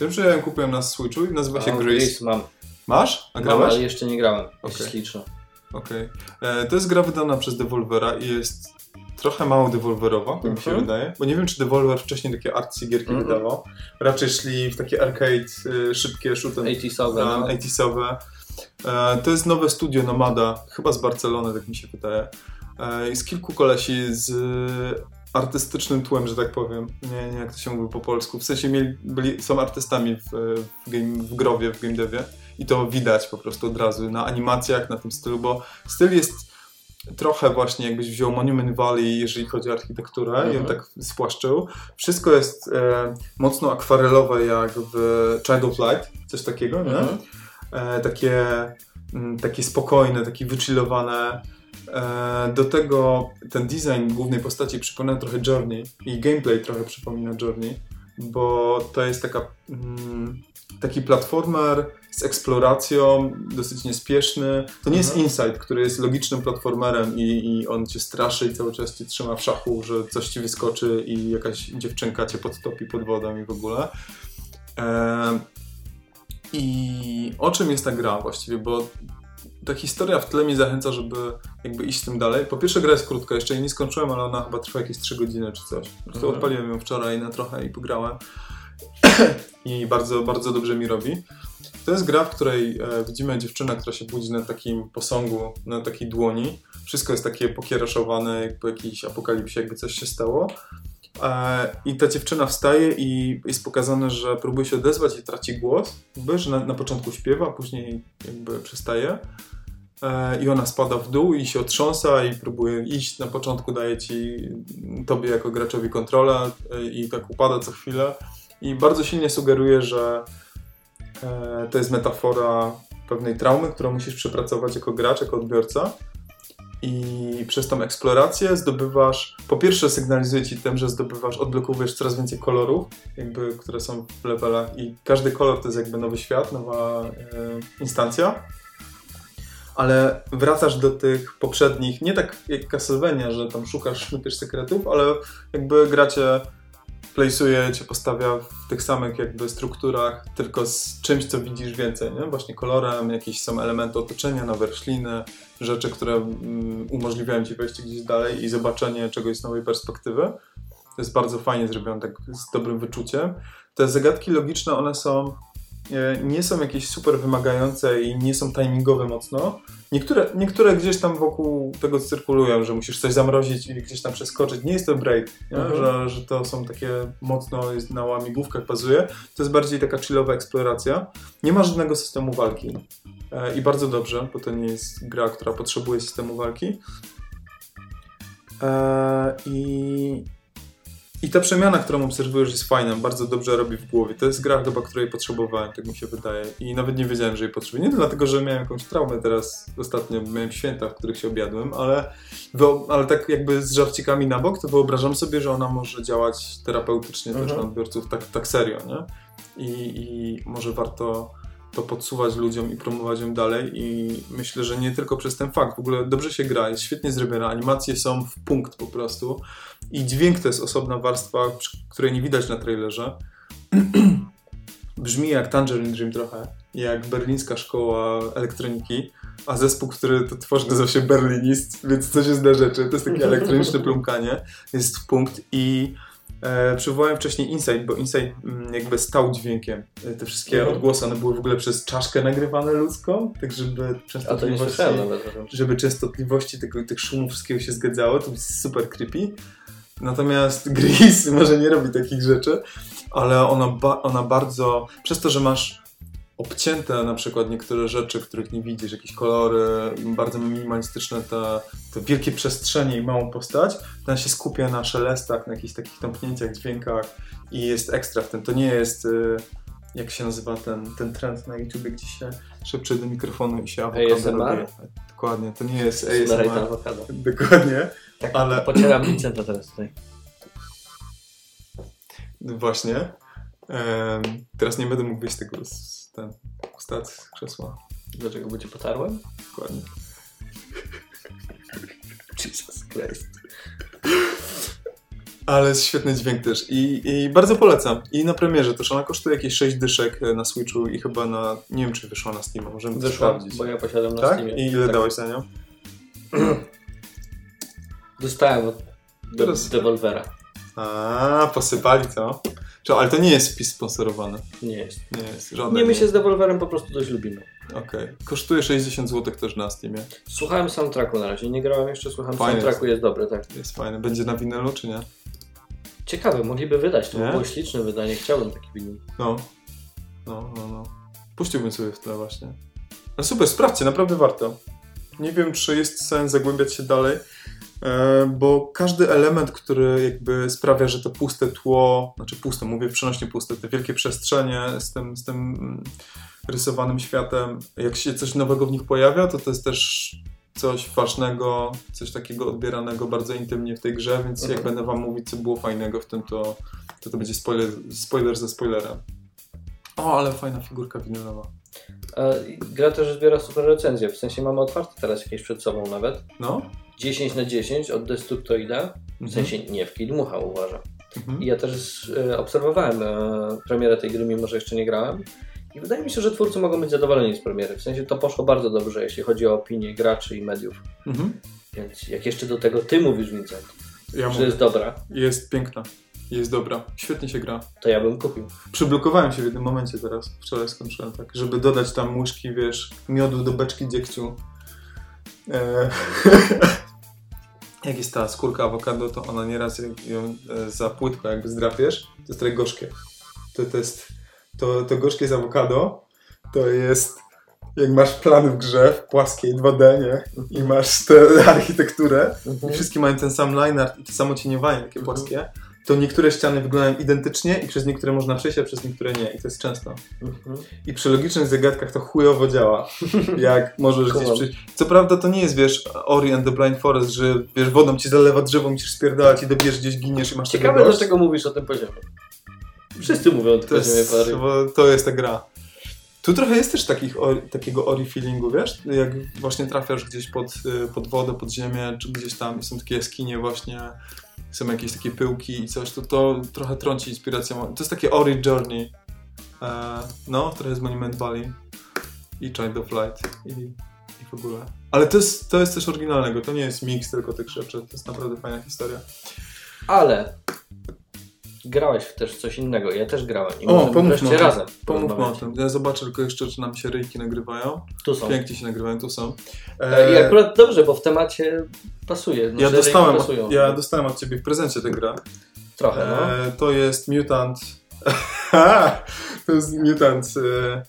Wiem, że ja ją kupiłem na Switchu i nazywa się Grease. Grease mam. Masz? A mam, grałeś? ale jeszcze nie grałem. Jest śliczna. Okej. E, To jest gra wydana przez Devolvera i jest trochę mało Devolverowa, tak mi się Mhm. wydaje. Bo nie wiem, czy Devolver wcześniej takie artsy gierki Mhm. wydawał. Raczej szli w takie arcade, y, szybkie shoot and 80sowe, no. 80sowe. E, To jest nowe studio Nomada, chyba z Barcelony, tak mi się wydaje. E, Jest kilku kolesi z artystycznym tłem, że tak powiem. Nie, nie jak to się mówi po polsku. W sensie mieli, byli, są artystami w, w, game, w growie, w game devie i to widać po prostu od razu na animacjach, na tym stylu, bo styl jest trochę właśnie jakbyś wziął Monument Valley, jeżeli chodzi o architekturę i ją Mhm. tak spłaszczył. Wszystko jest e, mocno akwarelowe jak w Child of Light, coś takiego, nie? Mhm. e, takie, mm, takie spokojne, takie wychillowane. E, do tego ten design głównej postaci przypomina trochę Journey i gameplay trochę przypomina Journey, bo to jest taka, mm, taki platformer z eksploracją, dosyć niespieszny. To nie jest Mhm. Inside, który jest logicznym platformerem i, i on cię straszy i cały czas cię trzyma w szachu, że coś ci wyskoczy i jakaś dziewczynka cię podtopi pod wodą i w ogóle. I o czym jest ta gra właściwie, bo ta historia w tle mnie zachęca, żeby jakby iść z tym dalej. Po pierwsze gra jest krótka, jeszcze jej nie skończyłem, ale ona chyba trwa jakieś 3 godziny czy coś. Po prostu Mhm. odpaliłem ją wczoraj na trochę i pograłem. I bardzo, bardzo dobrze mi robi. To jest gra, w której e, widzimy dziewczynę, która się budzi na takim posągu, na takiej dłoni. Wszystko jest takie pokieraszowane, jak po jakiejś apokalipsie, jakby coś się stało. E, I ta dziewczyna wstaje i jest pokazane, że próbuje się odezwać i traci głos. Jakby, że na, na początku śpiewa, a później jakby przestaje. E, I ona spada w dół i się otrząsa i próbuje iść. Na początku daje ci tobie jako graczowi kontrolę i tak upada co chwilę. I bardzo silnie sugeruje, że e, to jest metafora pewnej traumy, którą musisz przepracować jako gracz, jako odbiorca. I przez tą eksplorację zdobywasz, po pierwsze sygnalizuje ci tym, że zdobywasz, odblokowujesz coraz więcej kolorów, jakby, które są w levelach i każdy kolor to jest jakby nowy świat, nowa e, instancja. Ale wracasz do tych poprzednich, nie tak jak Castlevania, że tam szukasz, szukаsz sekretów, ale jakby gracie place'uje cię, postawia w tych samych jakby strukturach, tylko z czymś, co widzisz więcej, nie? Właśnie kolorem, jakieś są elementy otoczenia, nowe rośliny, rzeczy, które mm, umożliwiają ci wejście gdzieś dalej i zobaczenie czegoś z nowej perspektywy. To jest bardzo fajnie zrobione, tak z dobrym wyczuciem. Te zagadki logiczne, one są nie są jakieś super wymagające i nie są timingowe mocno. Niektóre, niektóre gdzieś tam wokół tego cyrkulują, że musisz coś zamrozić i gdzieś tam przeskoczyć. Nie jest to break? Mhm. Że, że to są takie mocno jest na łamigłówkach bazuje. To jest bardziej taka chillowa eksploracja. Nie ma żadnego systemu walki. E, I bardzo dobrze, bo to nie jest gra, która potrzebuje systemu walki. E, I, I ta przemiana, którą obserwujesz, jest fajna, bardzo dobrze robi w głowie. To jest gra chyba, której potrzebowałem, tak mi się wydaje. I nawet nie wiedziałem, że jej potrzebuję. Nie dlatego, że miałem jakąś traumę teraz, ostatnio miałem święta, w których się objadłem, ale, ale tak jakby z żarcikami na bok, to wyobrażam sobie, że ona może działać terapeutycznie też Mhm. na odbiorców, tak, tak serio, nie? I, I może warto to podsuwać ludziom i promować ją dalej i myślę, że nie tylko przez ten fakt, w ogóle dobrze się gra, jest świetnie zrobiona, animacje są w punkt po prostu i dźwięk to jest osobna warstwa, której nie widać na trailerze. Brzmi jak Tangerine Dream trochę, jak berlińska szkoła elektroniki, a zespół, który to tworzy nazywa się Berlinist, więc coś jest na rzeczy, to jest takie elektroniczne plumkanie, jest w punkt i E, przywołałem wcześniej Insight, bo Insight mm, jakby stał dźwiękiem. E, Te wszystkie Mhm. odgłosy, one były w ogóle przez czaszkę nagrywane ludzką, tak żeby częstotliwości, nawet żeby częstotliwości tego, tych szumów wszystkiego się zgadzały, to jest super creepy. Natomiast Gris może nie robi takich rzeczy, ale ona, ba- ona bardzo, przez to, że masz obcięte na przykład niektóre rzeczy, których nie widzisz, jakieś kolory, bardzo minimalistyczne te, te wielkie przestrzenie i małą postać, ona się skupia na szelestach, na jakichś takich tąpnięciach, dźwiękach i jest ekstra w tym. To nie jest, y, jak się nazywa ten, ten trend na YouTubie, gdzie się szepcze do mikrofonu i się awokado ASMR? robi. Dokładnie, to nie jest ten ASMR. awokado. Dokładnie, Tak, ale pocieram Vincenta teraz tutaj. właśnie. Teraz nie będę mógł wyjść z tego z, ten, ustać z krzesła. Dlaczego by cię potarłem? Dokładnie. Jesus Christ. Ale jest świetny dźwięk też I, i bardzo polecam. I na premierze też ona kosztuje jakieś 6 dyszek e, na Switchu i chyba na, nie wiem czy wyszła na Steam, możemy to Wyszła, sprawdzić. bo ja posiadam na tak? Steamie. I ile tak. dałeś za nią? Dostałem od Teraz- Devolvera. A, posypali co? Czy, ale to nie jest wpis sponsorowany. Nie jest. Nie jest żaden. Nie, my się z Devolverem po prostu dość lubimy. Okej. Kosztuje 60 zł też na Steamie. Słuchałem soundtracku na razie, nie grałem jeszcze, słucham Fajny soundtracku, jest dobry, tak. Jest fajny. Będzie na winylu czy nie? Ciekawe, mogliby wydać, to Nie? było śliczne wydanie, chciałbym taki winyl. No. No, no, no. Puściłbym sobie w tle właśnie. No super, sprawdźcie, naprawdę warto. Nie wiem, czy jest sens zagłębiać się dalej, bo każdy element, który jakby sprawia, że to puste tło, znaczy puste, mówię przenośnie puste, te wielkie przestrzenie z tym, z tym mm, rysowanym światem, jak się coś nowego w nich pojawia, to to jest też coś ważnego, coś takiego odbieranego bardzo intymnie w tej grze, więc jak Mhm. będę wam mówić, co było fajnego w tym, to to, to będzie spoiler, spoiler ze spoilerem. O, ale fajna figurka winylowa. A gra też zbiera super recenzje, w sensie mamy otwarte teraz jakieś przed sobą nawet. No. 10 na 10 od Destructoida, w sensie nie w Kidmucha uważa. Mhm. I ja też e, obserwowałem e, premierę tej gry, mimo że jeszcze nie grałem. I wydaje mi się, że twórcy mogą być zadowoleni z premiery. W sensie to poszło bardzo dobrze, jeśli chodzi o opinię graczy i mediów. Mhm. Więc jak jeszcze do tego ty mówisz, Vincent, Ja że mówię, jest dobra, jest piękna. Jest dobra. Świetnie się gra. to ja bym kupił. Przyblokowałem się w jednym momencie teraz. Wczoraj skończyłem tak, żeby dodać tam łyżki, wiesz, miodu do beczki dziegciu. E... jak jest ta skórka awokado, to ona nieraz jak ją e, za płytko jakby zdrapiesz, to jest trochę gorzkie. To, to jest, to, to gorzkie z awokado, to jest jak masz plan w grze, w płaskiej 2D, nie? I masz tę architekturę, i wszystkie mają ten sam line art i to samo cieniowanie takie płaskie, to niektóre ściany wyglądają identycznie i przez niektóre można przejść, a przez niektóre nie. I to jest często. Mhm. I przy logicznych zagadkach to chujowo działa. Jak możesz gdzieś przyjść. Co prawda to nie jest, wiesz, Ori and the Blind Forest, że wiesz, wodą ci zalewa drzewo, musisz spierdalać i dobierz gdzieś giniesz i masz Ciekawe, dlaczego mówisz o tym poziomie. Wszyscy mówią o tym To poziomie jest, to jest ta gra. Tu trochę jest też takich, ori, takiego ori feelingu, wiesz? Jak właśnie trafiasz gdzieś pod, y, pod wodę, pod ziemię, czy gdzieś tam są takie jaskinie właśnie, są jakieś takie pyłki i coś, to to trochę trąci inspiracją. To jest takie ori journey. E, no, trochę z Monument Valley i Child of Light i, i w ogóle. Ale to jest, to jest coś oryginalnego, to nie jest mix tylko tych rzeczy, to jest naprawdę fajna historia. Ale grałeś w też coś innego. Ja też grałem. I O, pomówmy razem Pomówmy o tym. Ja zobaczę tylko jeszcze, czy nam się ryjki nagrywają. Tu są. Pięknie się nagrywają, tu są. E, I E, akurat dobrze, bo w temacie pasuje. No, ja, dostałem od, ja dostałem od ciebie w prezencie tę grę. Trochę, no. E, to jest Mutant. to jest Mutant e,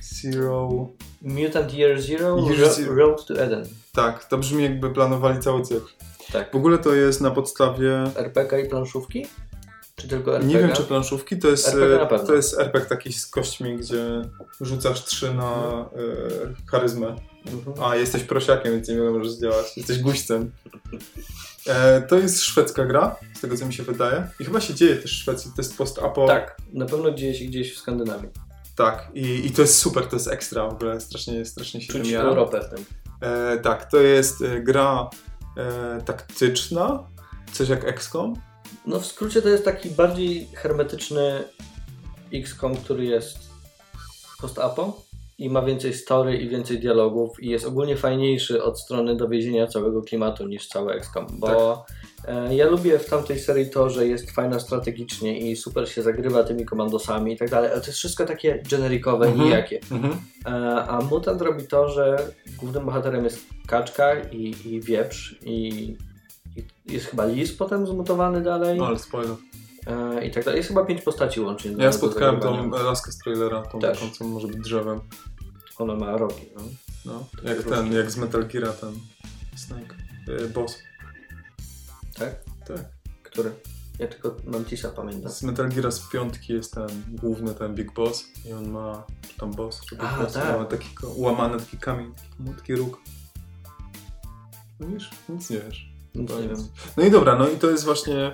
Zero. Mutant Year Zero, Year Ro- Zero. Road to Eden. Tak, to brzmi jakby planowali cały cykl. Tak. W ogóle to jest na podstawie. RPG i planszówki? Czy tylko RPG? Nie wiem, czy planszówki to jest. RPG na e, pewno. To jest RPG taki z kośćmi, gdzie rzucasz trzy na e, charyzmę. Mhm. A, jesteś prosiakiem, więc nie wiem, możesz zdziałać. Jesteś guźcem. E, to jest szwedzka gra, z tego co mi się wydaje. I chyba się dzieje też w Szwecji. To jest post-apo. Tak, na pewno dzieje się gdzieś w Skandynawii. Tak. I, I to jest super, to jest ekstra w ogóle. Strasznie, strasznie się Czuć. Europę w tym. E, tak, to jest e, gra e, taktyczna. Coś jak XCOM. No w skrócie to jest taki bardziej hermetyczny XCOM, który jest post-apo i ma więcej story i więcej dialogów i jest ogólnie fajniejszy od strony dowiezienia całego klimatu niż cały XCOM, bo e, ja lubię w tamtej serii to, że jest fajna strategicznie i super się zagrywa tymi komandosami i tak dalej, ale to jest wszystko takie generikowe, Mhm. nijakie. E, A Mutant robi to, że głównym bohaterem jest kaczka i, i wieprz i jest chyba lis potem zmutowany dalej No, ale spoiler. e, i tak dalej. Jest chyba pięć postaci łącznie. Ja spotkałem tą laskę z trailera, tą Też. taką, co może być drzewem. Ona ma rogi, no. No, jak ten, jak z Metal Gear'a ten Snake. E, boss. Tak? Tak. Który? Ja tylko Mantisa pamiętam. Z Metal Gear'a z piątki jest ten główny, ten Big Boss i on ma, czy tam boss, czy Big A, Boss, tak. ma taki łamany taki kamień, taki, taki róg. No wiesz, nic nie wiesz. Nic nie wiem. No i dobra, no i to jest właśnie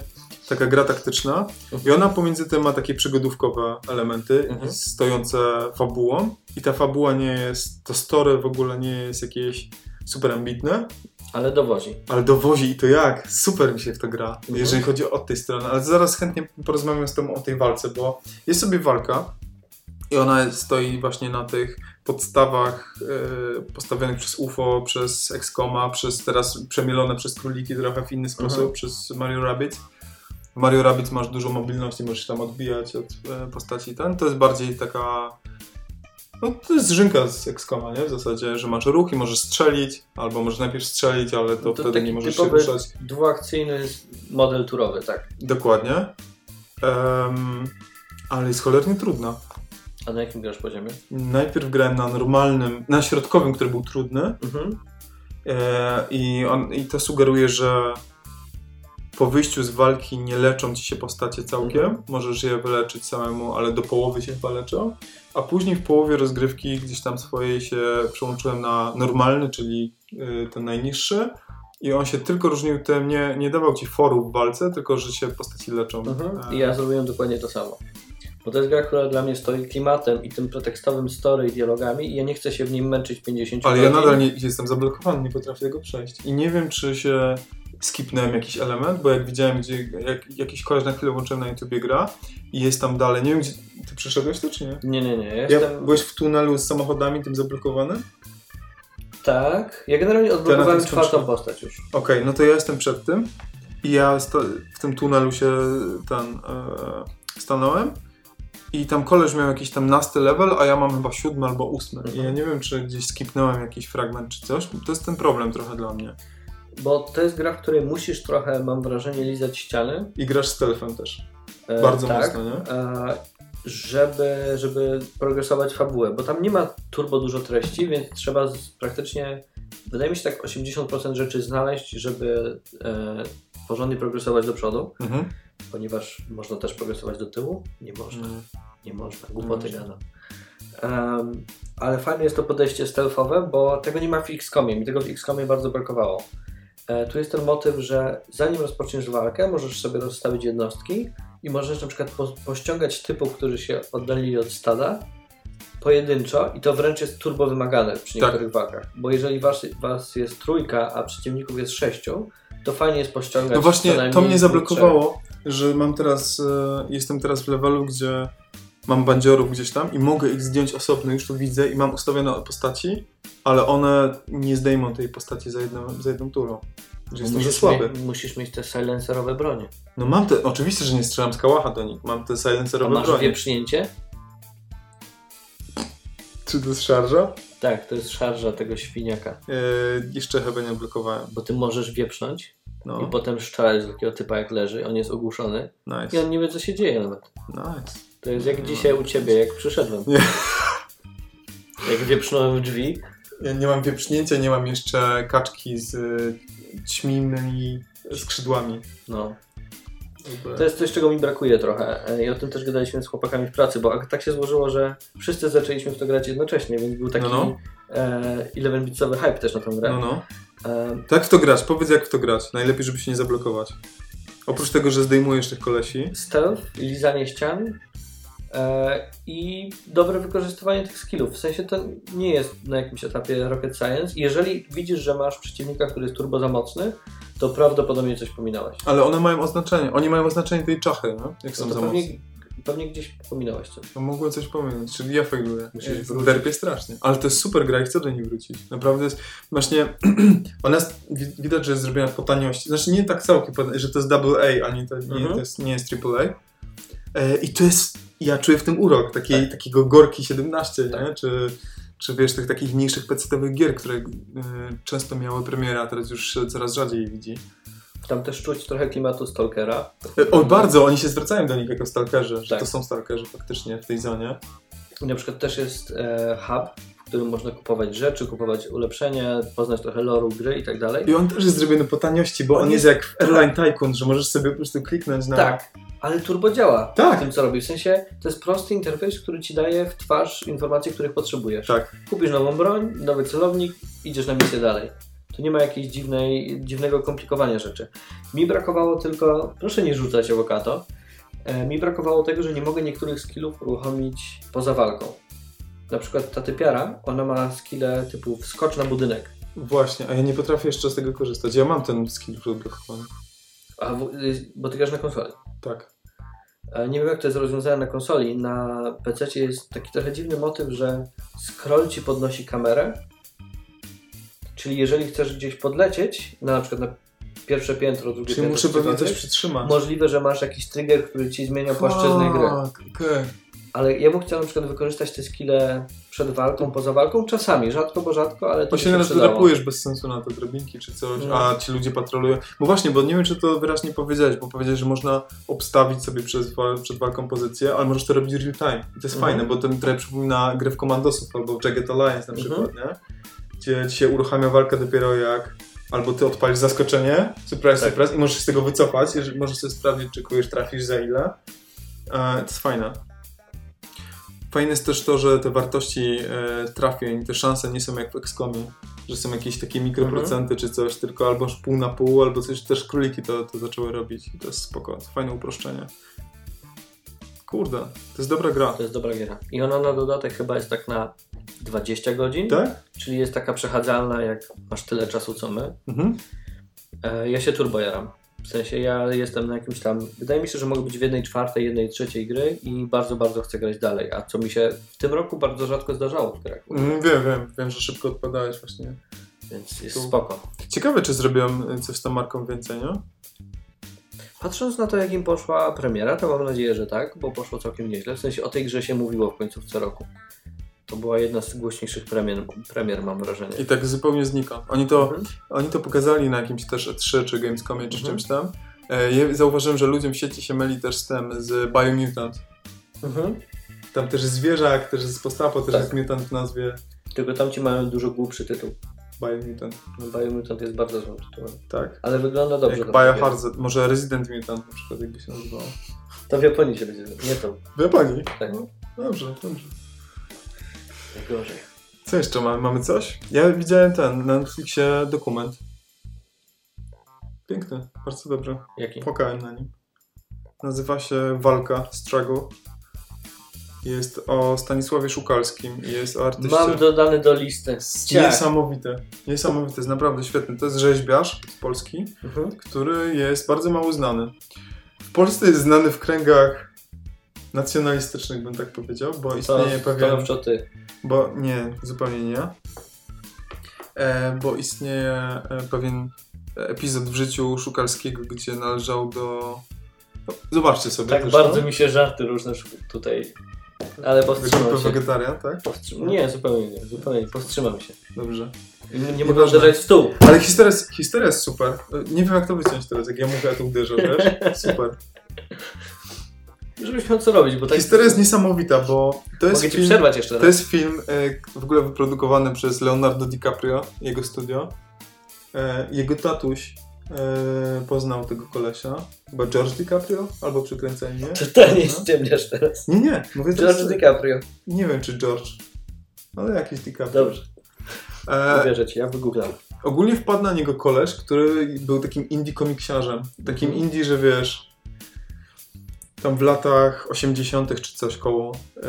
taka gra taktyczna i ona pomiędzy tym ma takie przygodówkowe elementy Mhm. stojące fabułą i ta fabuła nie jest, to story w ogóle nie jest jakieś super ambitne, Ale dowozi. ale dowozi i to jak? Super mi się w to gra, Mhm. jeżeli chodzi o tej strony. Ale zaraz chętnie porozmawiam z tobą o tej walce, bo jest sobie walka i ona stoi właśnie na tych podstawach e, postawionych przez UFO, przez XCOMa, przez teraz przemielone przez króliki trochę w inny sposób, Mhm. przez Mario Rabbids. W Mario Rabbids masz dużo mobilności, możesz tam odbijać od e, postaci. Ten to jest bardziej taka no to jest żynka z XCOMa, nie? W zasadzie, że masz ruch i możesz strzelić, albo możesz najpierw strzelić, ale to, To wtedy nie możesz się ruszać. Dwuakcyjny model turowy, tak. Dokładnie. Em, ale jest cholernie trudna. A na jakim grasz poziomie? Najpierw grałem na normalnym, na środkowym, który był trudny Mhm. e, i, on, i to sugeruje, że po wyjściu z walki nie leczą ci się postacie całkiem. Mhm. Możesz je wyleczyć samemu, ale do połowy się chyba leczą. A później w połowie rozgrywki gdzieś tam swojej się przełączyłem na normalny, czyli y, ten najniższy. I on się tylko różnił tym, nie, nie dawał ci foru w walce, tylko że się postaci leczą. Mhm. E, I ja zrobiłem dokładnie to samo. Bo to jest gra, która dla mnie stoi klimatem i tym pretekstowym story i dialogami i ja nie chcę się w nim męczyć 50 Ale ja godzin. nadal nie, jestem zablokowany, nie potrafię tego przejść. I nie wiem, czy się skipnąłem jakiś element, bo jak widziałem, gdzie jak, jakiś koleś na chwilę włączyłem na YouTubie gra i jest tam dalej. Nie wiem, gdzie ty przeszedłeś to, czy nie? Nie, nie, nie. Ja Ja, Jestem... Byłeś w tunelu z samochodami tym zablokowany? Tak. Ja generalnie odblokowałem czwartą postać już. Okej, no to ja jestem przed tym i ja w tym tunelu się ten e, stanąłem i tam koleś miał jakiś tam nasty level, a ja mam chyba siódmy albo ósmy. I ja nie wiem, czy gdzieś skipnąłem jakiś fragment czy coś. To jest ten problem trochę dla mnie. Bo to jest gra, w której musisz trochę, mam wrażenie, lizać ściany. I grasz stealthem też. E, Bardzo tak, mocno, nie? E, żeby, żeby progresować fabułę, bo tam nie ma turbo dużo treści, więc trzeba z, praktycznie, wydaje mi się tak 80% rzeczy znaleźć, żeby e, porządnie progresować do przodu, Mhm. Ponieważ można też progresować do tyłu. Nie można, Mm. nie można, głupoty gadam. Em, ale fajne jest to podejście stealthowe, bo tego nie ma w XCOMie, mi tego w XCOMie bardzo brakowało. E, tu jest ten motyw, że zanim rozpoczniesz walkę, możesz sobie rozstawić jednostki i możesz na przykład po, pościągać typów, którzy się oddalili od stada pojedynczo i to wręcz jest turbo wymagane przy Tak. niektórych walkach. Bo jeżeli was, was jest trójka, a przeciwników jest sześciu, to fajnie jest pościągać No właśnie, to mnie zablokowało, że mam teraz, e, jestem teraz w levelu, gdzie mam bandziorów gdzieś tam i mogę ich zdjąć osobno, już to widzę i mam ustawione postaci, ale one nie zdejmą tej postaci za jedną, za jedną turą. Że jestem Musisz, słaby. mie- musisz mieć te silencerowe bronie. No mam te, oczywiście, że nie strzelam z kałacha do nich, mam te A silencerowe masz bronie. wieprznięcie? Czy to jest szarża? Tak, to jest szarża tego świniaka. E, jeszcze chyba nie blokowałem. Bo ty możesz wieprznąć No, i potem strzelać z takiego typa jak leży, on jest ogłuszony i nice, on nie wie co się dzieje nawet. nice. To jest jak dzisiaj u ciebie, jak przyszedłem. Nie. Jak wieprznąłem w drzwi. Ja nie mam wieprznięcia, nie mam jeszcze kaczki z y, skrzydłami. No. To jest coś, czego mi brakuje trochę. I o tym też gadaliśmy z chłopakami w pracy, bo ak- tak się złożyło, że wszyscy zaczęliśmy w to grać jednocześnie, więc był taki No, no. e, 11-bitowy hype też na tą grę. No, no. To jak w to grać? Powiedz jak w to grać. Najlepiej, żeby się nie zablokować. Oprócz tego, że zdejmujesz tych kolesi. stealth, lizanie ścian e, i dobre wykorzystywanie tych skillów. W sensie to nie jest na jakimś etapie rocket science. Jeżeli widzisz, że masz przeciwnika, który jest turbo za mocny, to prawdopodobnie coś pominąłeś. Ale one mają oznaczenie. Oni mają oznaczenie tej czachy, no? Jak są No to za mocne. Pewnie gdzieś pominąłeś coś. No, mogłem coś pominąć, czyli ja failuję. Musisz. Derpię strasznie. Ale to jest super gra i chcę do niej wrócić. Naprawdę jest, właśnie, ona jest, wi- widać, że jest zrobiona po taniości. Znaczy nie tak całkiem, że to jest double A, a nie, to, nie, Mhm. to jest, nie jest triple A. E, I to jest, ja czuję w tym urok, takiej, takiego Gorki 17, nie? Tak. Czy, czy wiesz, tych takich mniejszych pecetowych gier, które e, często miały premierę, a teraz już się coraz rzadziej widzi. Tam też czuć trochę klimatu Stalkera. O, bardzo, oni się zwracają do nich jako stalkerzy, że Tak. to są stalkerzy faktycznie w tej zonie. I na przykład też jest e, hub, w którym można kupować rzeczy, kupować ulepszenia, poznać trochę loru gry i tak dalej. I on też jest zrobiony po taniości, bo On on jest jak w Airline Tycoon, że możesz sobie po prostu kliknąć na... Tak, ale turbo działa Tak. w tym, co robi. W sensie to jest prosty interfejs, który ci daje w twarz informacje, których potrzebujesz. Tak. Kupisz nową broń, nowy celownik, idziesz na misję dalej. Tu nie ma jakiegoś dziwnej, dziwnego komplikowania rzeczy. Mi brakowało tylko, proszę nie rzucać awokato, e, mi brakowało tego, że nie mogę niektórych skillów uruchomić poza walką. Na przykład ta typiara, ona ma skille typu wskocz na budynek. Właśnie, a ja nie potrafię jeszcze z tego korzystać. Ja mam ten skill odblokowany. A w, y, bo ty grasz na konsoli. Tak. E, Nie wiem jak to jest rozwiązane na konsoli. Na PC jest taki trochę dziwny motyw, że scroll ci podnosi kamerę. Czyli jeżeli chcesz gdzieś podlecieć, na, na przykład na pierwsze piętro, drugie Czyli piętro, muszę pewnie coś przytrzymać. Możliwe, że masz jakiś trigger, który ci zmienia płaszczyznę gry. Okej. Ale ja bym chciał na przykład wykorzystać te skille przed walką, poza walką, czasami, rzadko, bo rzadko, ale to Bo się drapujesz bez sensu na te drabinki czy coś, No. a ci ludzie patrolują. Bo właśnie, bo nie wiem, czy to wyraźnie powiedziałeś, bo powiedziałeś, że można obstawić sobie przed, przed walką pozycję, ale możesz to robić real time. I to jest Mhm. fajne, bo to mi trochę przypomina grę w Komandosów albo w Jagged Alliance na Mhm. przykład, nie? Gdzie ci się uruchamia walka dopiero jak albo ty odpalisz zaskoczenie, surprise, Tak. surprise i możesz się z tego wycofać, jeżeli możesz sobie sprawdzić, czy kogoś trafisz za ile. E, to jest fajne. Fajne jest też to, że te wartości e, trafień, te szanse nie są jak w XCOMie, że są jakieś takie mikroprocenty czy coś, tylko albo pół na pół, albo coś, też króliki to, to zaczęły robić i to jest spoko, to fajne uproszczenie. Kurde, to jest dobra gra. To jest dobra giera. I ona na dodatek chyba jest tak na 20 godzin, Tak? czyli jest taka przechadzalna, jak masz tyle czasu co my. Mhm. E, ja się turbo jaram. W sensie ja jestem na jakimś tam. Wydaje mi się, że mogę być w jednej czwartej, jednej trzeciej gry i bardzo, bardzo chcę grać dalej. A co mi się w tym roku bardzo rzadko zdarzało w grach. Mm, wiem, wiem, wiem, że szybko odpadałeś właśnie. Więc jest Tu. spoko. Ciekawe, czy zrobią y, coś z tą marką więcej, nie? Patrząc na to, jak im poszła premiera, to mam nadzieję, że tak, bo poszło całkiem nieźle. W sensie o tej grze się mówiło w końcówce roku. To była jedna z głośniejszych premier, premier mam wrażenie. I tak zupełnie znika. Oni to, Mhm. oni to pokazali na jakimś też E3 czy Gamescomie czy Mhm. czymś tam. E, ja zauważyłem, że ludziom w sieci się myli też z tym, z Biomutant. Mhm. Tam też jest zwierzak, też jest postapo, też Tak. jest mutant w nazwie Tylko tamci mają dużo głupszy tytuł. Biomutant. No Biomutant jest bardzo złym tytułem. Tak. Ale wygląda dobrze. Jak. Biohazard, może Resident Mutant na przykład jakby się nazywało. To w Japonii się będzie, nie to. W Japonii? Tak. No, dobrze, dobrze. Najgorzej. Co jeszcze mamy? Mamy coś? Ja widziałem ten na Netflixie dokument. Piękny, bardzo dobrze. Jaki? Płakałem na nim. Nazywa się Walka, Struggle. Jest o Stanisławie Szukalskim i jest o artyście. Mam dodany do listy. Ciach. Niesamowite. Niesamowite, jest naprawdę świetny. To jest rzeźbiarz z Polski, Mhm. który jest bardzo mało znany. W Polsce jest znany w kręgach nacjonalistycznych, bym tak powiedział, bo To, istnieje pewien... stanowczo ty. Bo nie, zupełnie nie. E, bo istnieje e, pewien epizod w życiu Szukalskiego, gdzie należał do. No, zobaczcie sobie. Tak zresztą. bardzo mi się żarty różne tutaj. Ale powstrzymam się. wegetarian, tak? Powstrzym... Nie, zupełnie nie. Zupełnie nie. Powstrzymam się. Dobrze. Nie, nie Nieważne. mogę uderzać w stół. Ale historia jest, historia jest super. E, Nie wiem, jak to wyciąć teraz. Jak ja mówię, ja tu uderzę, wiesz? Super. Żebyś miał co robić, bo tak... Historia jest niesamowita, bo to jest Mogę ci film. przerwać jeszcze To raz. jest film e, w ogóle wyprodukowany przez Leonardo DiCaprio, jego studio. E, jego tatuś e, poznał tego kolesia. Chyba George DiCaprio? Albo przykręcenie. Totalnie No. ściemniasz teraz. Nie, nie. Mówię George DiCaprio. Nie wiem, czy George. Ale jakiś DiCaprio. Dobrze, uwierzę ci, ja wygooglam. ogólnie wpadł na niego koleś, który był takim indie komiksiarzem. Takim Mhm. indie, że wiesz... Tam w latach 80. czy coś koło, e,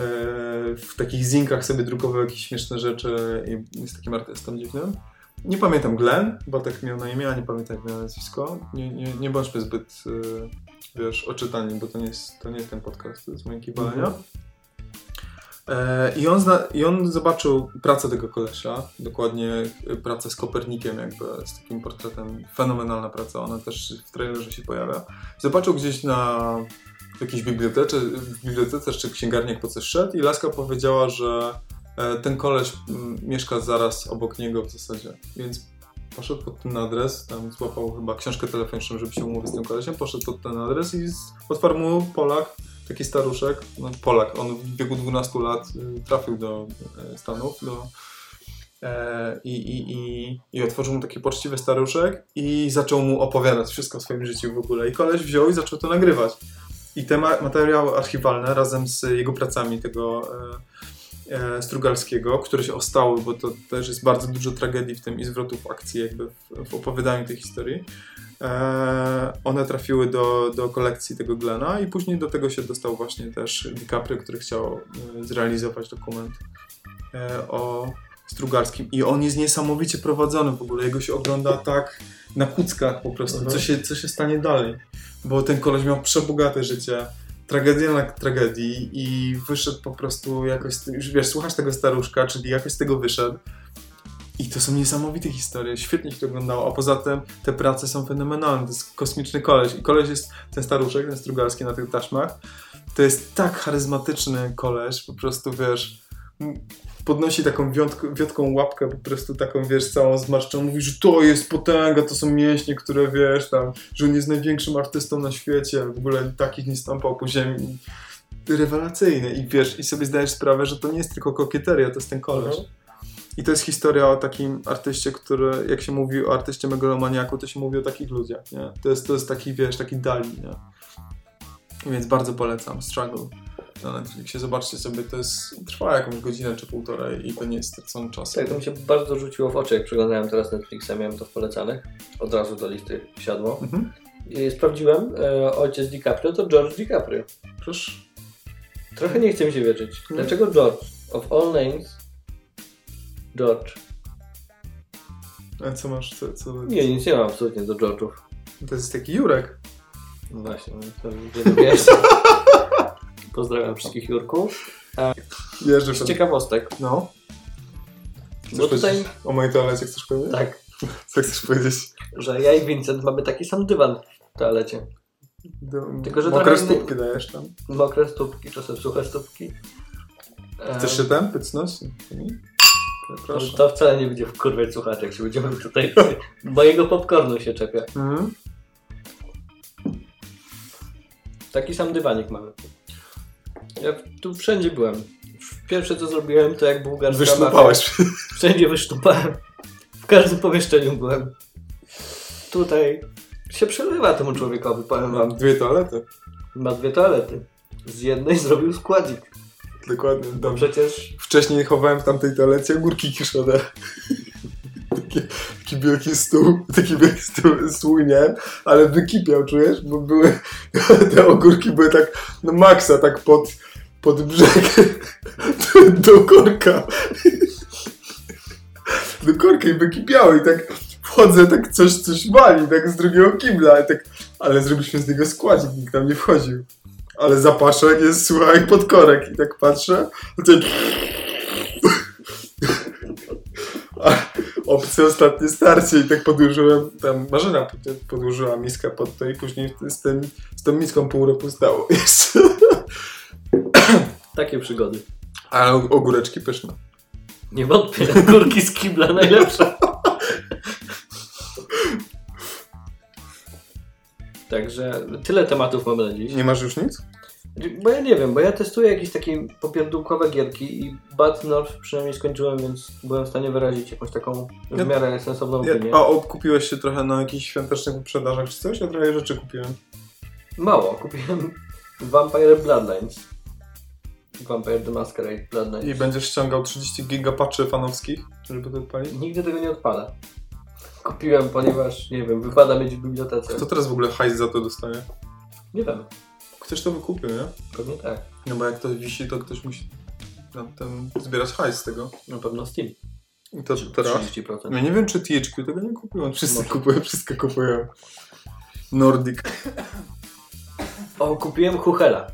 w takich zinkach sobie drukował jakieś śmieszne rzeczy i jest takim artystą dziwnym. Nie pamiętam Glenn, bo tak miał na imię, a nie pamiętam jak miał nazwisko. Nie, nie, nie bądźmy zbyt, e, wiesz, oczytani, bo to nie jest, to nie jest ten podcast, to jest moje kiwalenia. E, I on, zna, I on zobaczył pracę tego kolesia, dokładnie pracę z Kopernikiem, jakby z takim portretem. Fenomenalna praca, ona też w trailerze się pojawia. Zobaczył gdzieś na w jakiejś bibliotece, w bibliotece czy księgarni, po coś szedł i Laska powiedziała, że e, ten koleś mm, mieszka zaraz obok niego w zasadzie, więc poszedł pod ten adres, tam złapał chyba książkę telefoniczną, żeby się umówić z tym kolesiem, poszedł pod ten adres i otwarł mu Polak, taki staruszek, no Polak, on w wieku 12 lat y, trafił do e, Stanów, do, e, i, i, i, i otworzył mu taki poczciwy staruszek i zaczął mu opowiadać wszystko o swoim życiu w ogóle. I koleś wziął i zaczął to nagrywać. I te ma- materiały archiwalne razem z jego pracami tego e, e, Strugalskiego, które się ostały, bo to też jest bardzo dużo tragedii w tym i zwrotów akcji jakby w, w opowiadaniu tej historii. E, one trafiły do, do kolekcji tego Glena i później do tego się dostał właśnie też DiCaprio, który chciał e, zrealizować dokument e, o Strugalskim. I on jest niesamowicie prowadzony w ogóle. Jego się ogląda tak na kuckach po prostu, Mhm. co, się, co się stanie dalej. Bo ten koleś miał przebogate życie, tragedia na tragedii i wyszedł po prostu jakoś, już wiesz, słuchasz tego staruszka, czyli jakoś z tego wyszedł. I to są niesamowite historie, świetnie się to oglądało, a poza tym te prace są fenomenalne, to jest kosmiczny koleś. I koleś jest, ten staruszek, ten strugalski na tych taśmach, to jest tak charyzmatyczny koleś, po prostu wiesz, podnosi taką wiotk, wiotką łapkę, po prostu taką, wiesz, całą zmarszczoną, mówi, że to jest potęga, to są mięśnie, które, wiesz, tam, że on jest największym artystą na świecie, w ogóle takich nie stąpał po ziemi. Rewelacyjny i wiesz, i sobie zdajesz sprawę, że to nie jest tylko kokieteria, to jest ten koleś. Mhm. I to jest historia o takim artyście, który, jak się mówi o artyście megalomaniaku, to się mówi o takich ludziach, nie? To jest, to jest taki, wiesz, taki Dali, nie? Więc bardzo polecam Struggle na Netflixie. Zobaczcie sobie, to jest, trwa jakąś godzinę czy półtorej i to nie jest stracony czas. Tak, to mi się bardzo rzuciło w oczy, jak przeglądałem teraz Netflixa, miałem to w polecanych. Od razu do listy siadło. Mhm. I sprawdziłem, e, ojciec DiCaprio to George DiCaprio. Proszę. Trochę nie chce mi się wierzyć. Nie. Dlaczego George? Of all names, George. A co masz? Co, co... Nie, nic nie mam absolutnie do George'ów. To jest taki Jurek. No właśnie, no to nie wiesz. Pozdrawiam wszystkich Jurków. Jeżdżę Z ciekawostek. No. Bo Chcesz tutaj, powiedzieć O mojej toalecie chcesz powiedzieć? tak, Co chcesz powiedzieć? że ja i Vincent mamy taki sam dywan w toalecie. Do, Tylko, że mokre trochę stópki dajesz tam. Mokre stópki, czasem suche stópki. Chcesz się tam pycnąć? Proszę. To wcale nie będzie wkurwiać słuchaczy, jak się będziemy tutaj mojego popcornu się czepia. Mhm. Taki sam dywanik mamy. Ja tu wszędzie byłem. Pierwsze co zrobiłem to jak bułgarska Wysznupałeś. mafia. Wszędzie wysztupałem. W każdym pomieszczeniu byłem. Tutaj się przelewa temu człowiekowi, powiem wam. Mam dwie toalety. Ma dwie toalety. Z jednej zrobił składzik. Dokładnie. Dobrze. przecież Wcześniej chowałem w tamtej toalecie ogórki kiszone. Taki, taki wielki stół, taki wielki stół, stół nie, ale wykipiał, czujesz? Bo były, te ogórki były tak, no maksa, tak pod, pod brzeg, do korka. Do korka i wykipiały i tak wchodzę, tak coś, coś wali, tak z drugiego kibla, i tak, ale zrobiliśmy z niego składzik, nikt tam nie wchodził. Ale zapaszek jest, słuchaj, pod korek i tak patrzę, a to a ostatnie starcie i tak podłożyłem, tam Marzena podłożyła miskę pod to i później z, tym, z tą miską pół roku stało jeszcze. Takie przygody. Ale ogóreczki pyszne. Nie wątpię, górki z kibla najlepsze. Także tyle tematów mamy na dziś. Nie masz już nic? Bo ja nie wiem, bo ja testuję jakieś takie popierdółkowe gierki i Bad North przynajmniej skończyłem, więc byłem w stanie wyrazić jakąś taką w Ja- miarę sensowną Ja, opinię. a odkupiłeś się trochę na jakichś świątecznych wyprzedażach czy coś? Ja trochę rzeczy kupiłem. Mało, kupiłem Vampire Bloodlines. Vampire the Masquerade Bloodlines. I będziesz ściągał 30 giga patchy fanowskich, żeby to odpalić? Nigdy tego nie odpala. Kupiłem, ponieważ, nie wiem, wypada mieć w bibliotece. Kto teraz w ogóle hajs za to dostaje? Nie wiem, Ktoś to wykupił, nie? pewnie tak. No bo jak to wisi, to ktoś musi tym zbierać hajs z tego. Na pewno Steam. I to teraz? 30%. Ja nie wiem, czy THQ tego nie kupiło. Wszyscy Może. kupują, wszystko kupują. Nordic. O, kupiłem Huchela.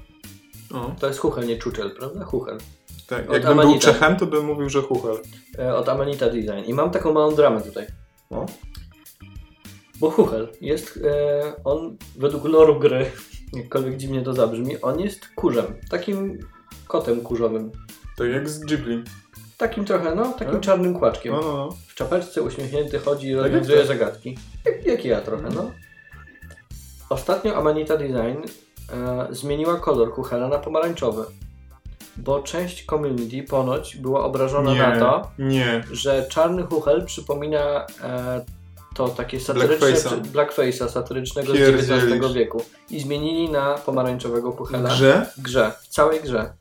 O, To jest Huchel, nie Czuczel, prawda? Huchel. tak. Od Jakbym był Amanita. Czechem, to bym mówił, że Huchel. E, od Amanita Design. I mam taką małą dramę tutaj. No. Bo Huchel jest, e, on według loru gry, jakkolwiek dziwnie to zabrzmi, on jest kurzem. Takim kotem kurzowym. Tak jak z Ghibli. Takim trochę, no, takim Tak? czarnym kłaczkiem. No, no, no. W czapeczce uśmiechnięty chodzi i Tak jak rozwiązuje ty. zagadki. Jak, jak ja trochę, no. Ostatnio Amanita Design e, zmieniła kolor Huchela na pomarańczowy. Bo część community ponoć była obrażona Nie, na to, nie. że czarny chuchel przypomina e, to takie satyryczne Blackface'a. satyrycznego z. XIX wieku i zmienili na pomarańczowego W chuchela grze? grze, w całej grze.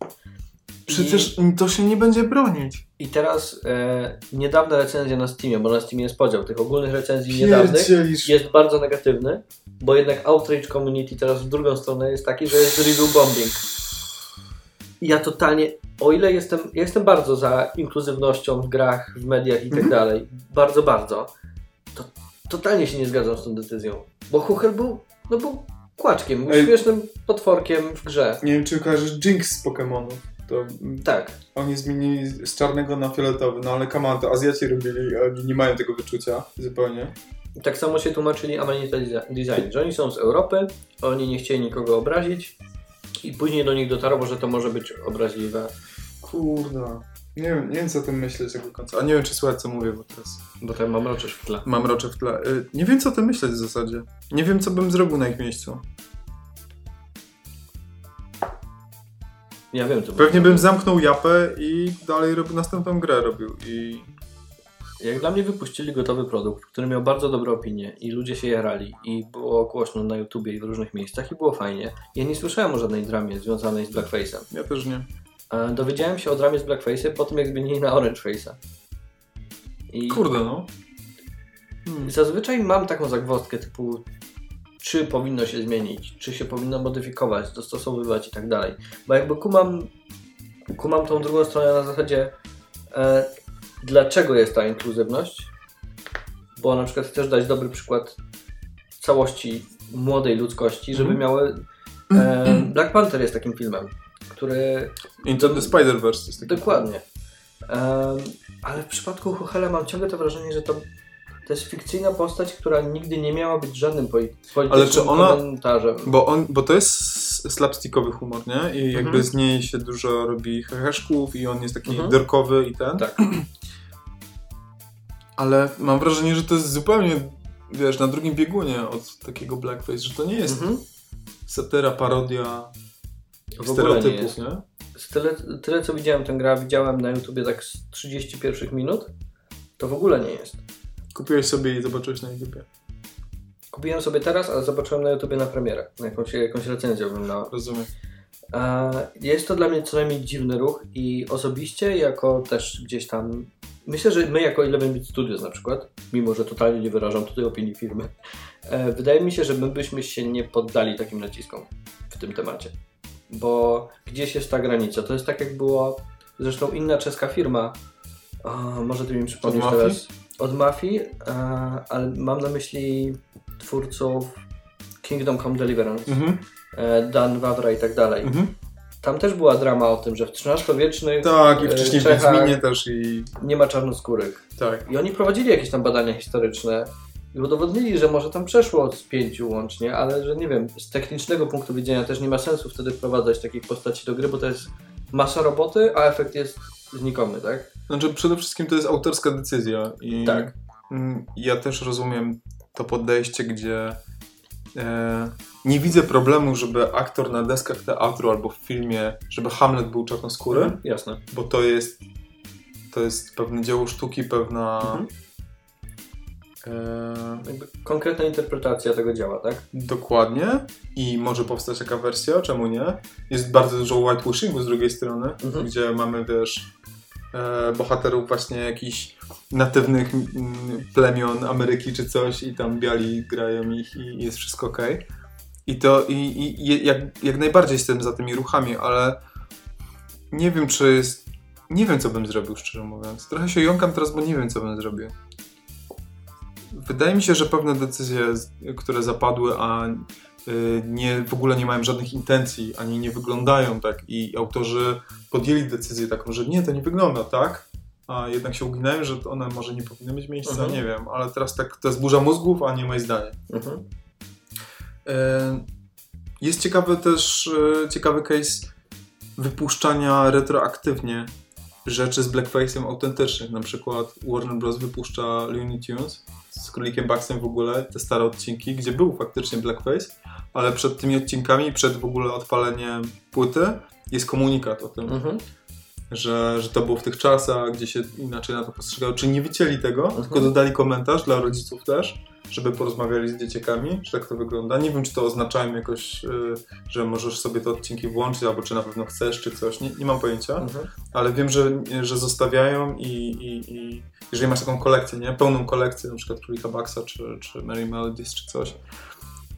Przecież to się nie będzie bronić. I, i teraz e, niedawna recenzja na Steamie, bo na Steamie jest podział tych ogólnych recenzji niedawnych, jest bardzo negatywny, bo jednak outrage community teraz w drugą stronę jest taki, że jest review bombing. I ja totalnie, o ile jestem, ja jestem bardzo za inkluzywnością w grach, w mediach i tak Mhm. dalej, bardzo, bardzo, to totalnie się nie zgadzam z tą decyzją. Bo Huchel był, no był kłaczkiem, był Ej. śmiesznym potworkiem w grze. Nie wiem, czy kojarzysz Jinx z Pokémonów. To Tak, oni zmienili z czarnego na fioletowy, no ale on, to Azjaci robili, oni nie mają tego wyczucia zupełnie. Tak samo się tłumaczyli Amanita Design, że oni są z Europy, oni nie chcieli nikogo obrazić i później do nich dotarło, że to może być obraźliwe. Kurde. Nie wiem, nie wiem co o tym myśleć do końca. A nie wiem, czy słychać co mówię, bo teraz Bo tam mam roczysz w tle. mam rocze w tle. Y, Nie wiem co o tym myśleć w zasadzie. Nie wiem co bym zrobił na ich miejscu. Ja wiem, co Pewnie bym zamknął japę i dalej robił następną grę robił i Jak dla mnie wypuścili gotowy produkt, który miał bardzo dobre opinie i ludzie się jarali i było głośno na YouTubie i w różnych miejscach i było fajnie. Ja nie słyszałem o żadnej dramie związanej z Blackface'em. Ja też nie. E, Dowiedziałem się o dramie z Blackface'em po tym, jak zmienili na Orange Face'a. I Kurde, no. Hmm. zazwyczaj mam taką zagwozdkę typu czy powinno się zmienić, czy się powinno modyfikować, dostosowywać i tak dalej. Bo jakby kumam, kumam tą drugą stronę na zasadzie e, dlaczego jest ta inkluzywność, bo na przykład chcesz dać dobry przykład całości młodej ludzkości, żeby Mhm. miały e, Black Panther jest takim filmem, który Into the Spider-Verse jest taki Dokładnie. Em, ale w przypadku Huchela mam ciągle to wrażenie, że to, to jest fikcyjna postać, która nigdy nie miała być żadnym poli- politycznym Ale czy ona- komentarzem. Bo, on, bo to jest slapstickowy humor, nie? I jakby Mhm. z niej się dużo robi heheszków i on jest taki Mhm. dorkowy i ten. Tak. Ale mam wrażenie, że to jest zupełnie, wiesz, na drugim biegunie od takiego blackface, że to nie jest Mhm. satyra, parodia W nie stereotypów, nie? Z tyle, tyle co widziałem tę grę, widziałem na YouTubie tak z 30 pierwszych minut, to w ogóle nie jest. Kupiłeś sobie i zobaczyłeś na YouTubie. Kupiłem sobie teraz, ale zobaczyłem na YouTubie na premierę. Na jakąś, jakąś recenzję oglądałem. Rozumiem. Jest to dla mnie co najmniej dziwny ruch i osobiście jako też gdzieś tam myślę, że my jako Eleven Bit Studios na przykład, mimo że totalnie nie wyrażam tutaj opinii firmy, e, wydaje mi się, że my byśmy się nie poddali takim naciskom w tym temacie. Bo gdzieś jest ta granica. To jest tak jak było zresztą inna czeska firma, o, może ty mi przypomnisz teraz, od Mafii, e, ale mam na myśli twórców Kingdom Come Deliverance, Mhm. e, Dan Wawra i tak dalej. Mhm. Tam też była drama o tym, że w XIII-wiecznych Tak, i e, wcześniej w Czechach Wiedźminie też i... nie ma czarnoskórych. Tak. I oni prowadzili jakieś tam badania historyczne i udowodnili, że może tam przeszło z pięciu łącznie, ale że nie wiem, z technicznego punktu widzenia też nie ma sensu wtedy wprowadzać takich postaci do gry, bo to jest masa roboty, a efekt jest znikomy, tak? Znaczy przede wszystkim to jest autorska decyzja i Tak. mm, ja też rozumiem to podejście, gdzie e, nie widzę problemu, żeby aktor na deskach teatru albo w filmie, żeby Hamlet był czarnoskóry, Mhm, Jasne. bo to jest to jest pewne dzieło sztuki, pewna Mhm. E, Jakby konkretna interpretacja tego działa, tak? dokładnie i może powstać taka wersja, czemu nie? Jest bardzo dużo whitewashingu z drugiej strony, Mhm. gdzie mamy wiesz e, bohaterów właśnie jakichś natywnych mm, plemion Ameryki czy coś i tam biali grają ich i jest wszystko ok. I to i, i i jak, jak najbardziej jestem za tymi ruchami, ale nie wiem czy jest nie wiem co bym zrobił szczerze mówiąc. Trochę się jąkam teraz, bo nie wiem co bym zrobił. Wydaje mi się, że pewne decyzje, które zapadły, a y, nie, w ogóle nie mają żadnych intencji, ani nie wyglądają tak i autorzy podjęli decyzję taką, że nie, to nie wygląda tak, a jednak się uginają, że one może nie powinny mieć miejsca, Mhm. nie wiem, ale teraz tak to jest burza mózgów, a nie moje zdanie. Mhm. E, Jest ciekawy też, e, ciekawy case wypuszczania retroaktywnie rzeczy z blackface'em autentycznych. Na przykład Warner Bros. wypuszcza Looney Tunes z Królikiem Baxem w ogóle, te stare odcinki, gdzie był faktycznie blackface, ale przed tymi odcinkami, przed w ogóle odpaleniem płyty jest komunikat o tym, Mhm. Że, że to było w tych czasach, gdzie się inaczej na to postrzegało. Czy nie wycięli tego, Mhm. tylko dodali komentarz dla rodziców też, żeby porozmawiali z dzieciakami, że tak to wygląda. Nie wiem, czy to oznaczają jakoś, y, że możesz sobie te odcinki włączyć, albo czy na pewno chcesz, czy coś. Nie, nie mam pojęcia, Mhm. ale wiem, że, że zostawiają i, i, i jeżeli masz taką kolekcję, nie? Pełną kolekcję, na przykład Królika Baxa, czy, czy Mary Melodies, czy coś.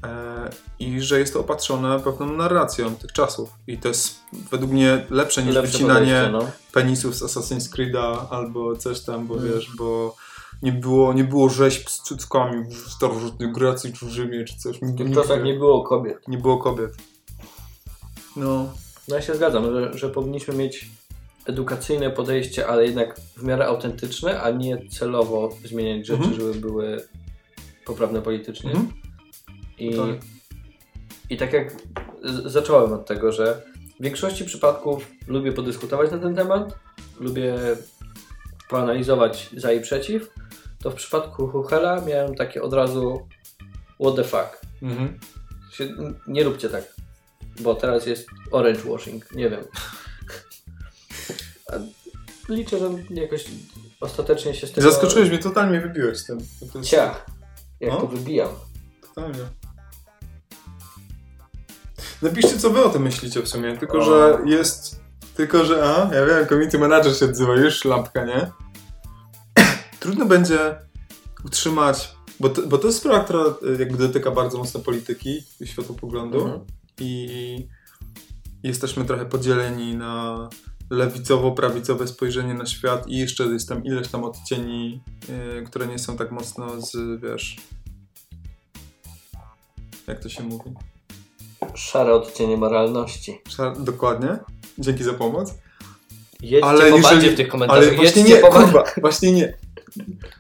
E, I że jest to opatrzone pewną narracją tych czasów. I to jest według mnie lepsze niż Lepsze wycinanie no. penisów z Assassin's Creed'a albo coś tam, bo Mm. wiesz, bo nie było, nie było rzeźb z cyckami w starożytnej Grecji czy w Rzymie czy coś. W tych czasach nie było kobiet. nie było kobiet. No, No ja się zgadzam, że, że powinniśmy mieć edukacyjne podejście, ale jednak w miarę autentyczne, a nie celowo zmieniać rzeczy, Mhm. żeby były poprawne politycznie. Mhm. I, Tak. I tak jak zacząłem od tego, że w większości przypadków lubię podyskutować na ten temat, lubię poanalizować za i przeciw, to w przypadku Huchela miałem takie od razu what the fuck. mhm. Nie róbcie tak, bo teraz jest orange washing, nie wiem. Liczę, że jakoś ostatecznie się z tego... Zaskoczyłeś mnie, totalnie wybiłeś z tym. Ciach. Jak No. to wybijam. Totalnie. Napiszcie, co wy o tym myślicie w sumie. Tylko, O. że jest... Tylko, że... A, ja wiem, community manager się odzywa. Już lampka, nie? Trudno będzie utrzymać... Bo to, bo to jest sprawa, która y, jakby dotyka bardzo mocno polityki i światopoglądu. Mhm. I jesteśmy trochę podzieleni na lewicowo-prawicowe spojrzenie na świat i jeszcze jest tam ileś tam odcieni, y, które nie są tak mocno z, wiesz... Jak to się mówi? Szare odcienie moralności. Szar- Dokładnie. Dzięki za pomoc. Jedźcie Ale po jeżeli- w tych komentarzach. Ale właśnie Jedźcie nie, kurwa, właśnie nie.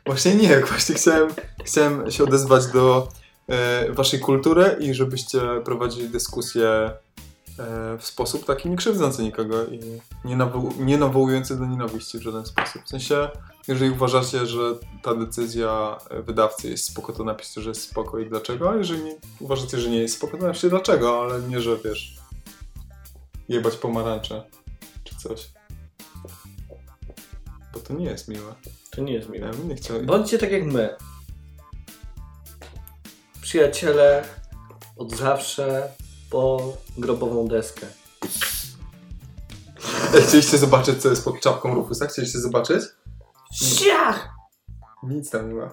Właśnie nie, właśnie chciałem, chciałem się odezwać do e, waszej kultury i żebyście prowadzili dyskusję w sposób taki nie krzywdzący nikogo i nie, nawoł, nie nawołujący do nienawiści w żaden sposób. W sensie, jeżeli uważacie, że ta decyzja e, wydawcy jest spoko, to napiszcie, że jest spoko i dlaczego, a jeżeli uważacie, że nie jest spoko, to napiszcie dlaczego, ale nie, że wiesz, jebać pomarańcze czy coś. Bo to nie jest miłe. To nie jest miłe. Ja bym nie chciał. Bądźcie tak jak my. Przyjaciele od zawsze po grobową deskę. Chcieliście zobaczyć, co jest pod czapką Rufusa? Chcieliście zobaczyć? Ciach! Nic tam nie ma.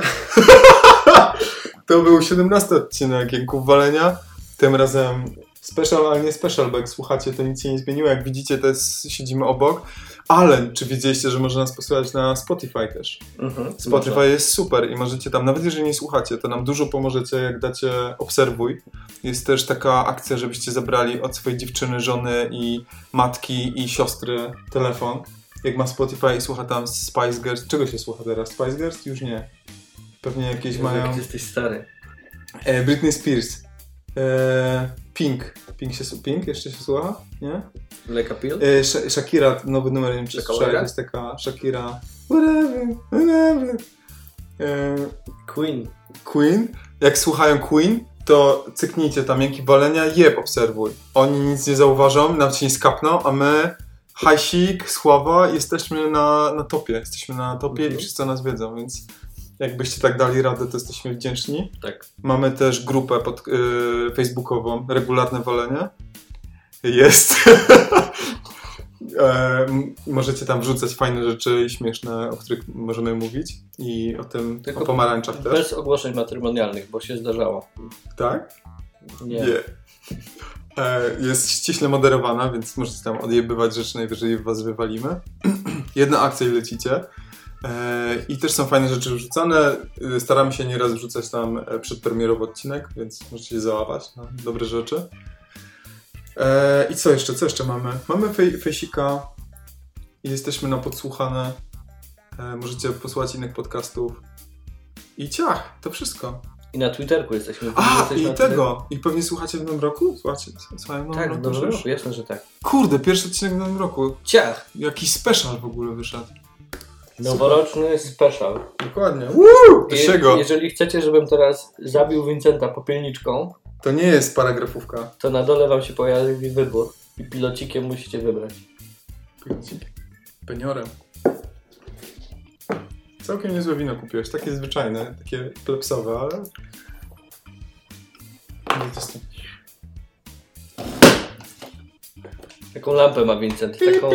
to był 17 odcinek Jęków Walenia. Tym razem special, ale nie special, bo jak słuchacie, to nic się nie zmieniło. Jak widzicie, to jest, siedzimy obok. Ale czy wiedzieliście, że można nas posłuchać na Spotify też? Mhm, Spotify jest super i możecie tam, nawet jeżeli nie słuchacie, to nam dużo pomożecie, jak dacie obserwuj. Jest też taka akcja, żebyście zabrali od swojej dziewczyny, żony i matki i siostry telefon. Jak ma Spotify i słucha tam Spice Girls. Czego się słucha teraz? Spice Girls? Już nie. Pewnie jakieś Jezu, mają. Jak jesteś stary. E, Britney Spears. E, Pink. Pink, się, Pink jeszcze się słucha? Nie? Leka Pil? E, Sha- Shakira, nowy numer, nie wiem czy słyszałeś, jest taka Shakira. Whatever, whatever. E, Queen. Queen, jak słuchają Queen, to cyknijcie tam Jęki Walenia, jeb obserwuj. Oni nic nie zauważą, nawet się nie skapną, a my, Hajsik, Sława, jesteśmy na, na topie. Jesteśmy na topie Mhm. i wszyscy o nas wiedzą, więc jakbyście tak dali radę, to jesteśmy wdzięczni. Tak. Mamy też grupę pod, y, facebookową, regularne walenie. Jest. e, możecie tam wrzucać fajne rzeczy i śmieszne, o których możemy mówić. I o tym, Tylko o pomarańczach też. Bez ogłoszeń matrymonialnych, bo się zdarzało. Tak? Nie. E, jest ściśle moderowana, więc możecie tam odjebywać rzeczy najwyżej was wywalimy. Jedna akcja i lecicie. E, I też są fajne rzeczy wrzucane. E, Staramy się nieraz wrzucać tam e, przedpremierowy odcinek, więc możecie się załapać na dobre rzeczy. E, I co jeszcze? Co jeszcze mamy? Mamy fej, fejsika. Jesteśmy na podsłuchane. Możecie posłuchać innych podcastów. I ciach, to wszystko. I na Twitterku jesteśmy. A, Jesteśmy i tego. I pewnie słuchacie w nowym roku? Słuchacie, słuchają w nowym Tak, roku? w nowym roku, jasne, że tak. Kurde, pierwszy odcinek w nowym roku. Ciach! Jakiś special w ogóle wyszedł. Noworoczny special. Dokładnie. Woo! Je, jeżeli chcecie, żebym teraz zabił Vincenta popielniczką, To nie jest paragrafówka. to na dole wam się pojawi wybór i pilocikiem musicie wybrać. Peniorem. Całkiem niezłe wino kupiłeś. Takie zwyczajne, takie plepsowe, ale... Nie, to jest... Taką lampę ma Vincent, taką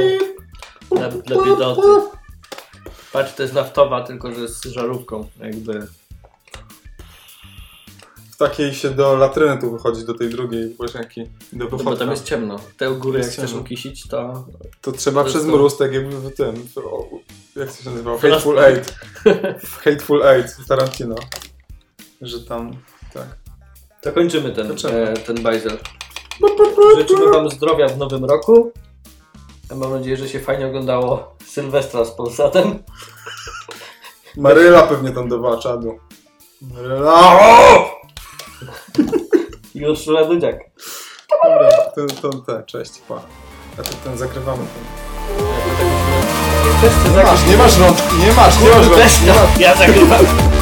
dla, dla biedoty. Patrz, to jest naftowa, tylko że z żarówką, jakby. W takiej się do latryny tu wychodzi, do tej drugiej łazienki. Do No bo tam jest ciemno. Te u góry, jak Jest chcesz ciemno. ukisić, to To trzeba To przez jest to. mróz, tak jakby w tym... W, o, jak to się nazywa? Teraz- Hateful Eight. W Hateful Eight w Tarantino. Że tam... Tak. To kończymy ten, Kończymy. e, ten bajzel. Życzymy Wam zdrowia w nowym roku. Ja mam nadzieję, że się fajnie oglądało Sylwestra z Polsatem. Maryla pewnie tam dawała czadu. Maryla! O! Urszula Dudziak. Dobra, to, to, to, cześć, pa. A to ten zakrywamy. Nie chcesz ty Nie masz, nie masz rączki, nie masz, nie masz to, ja zagrywam.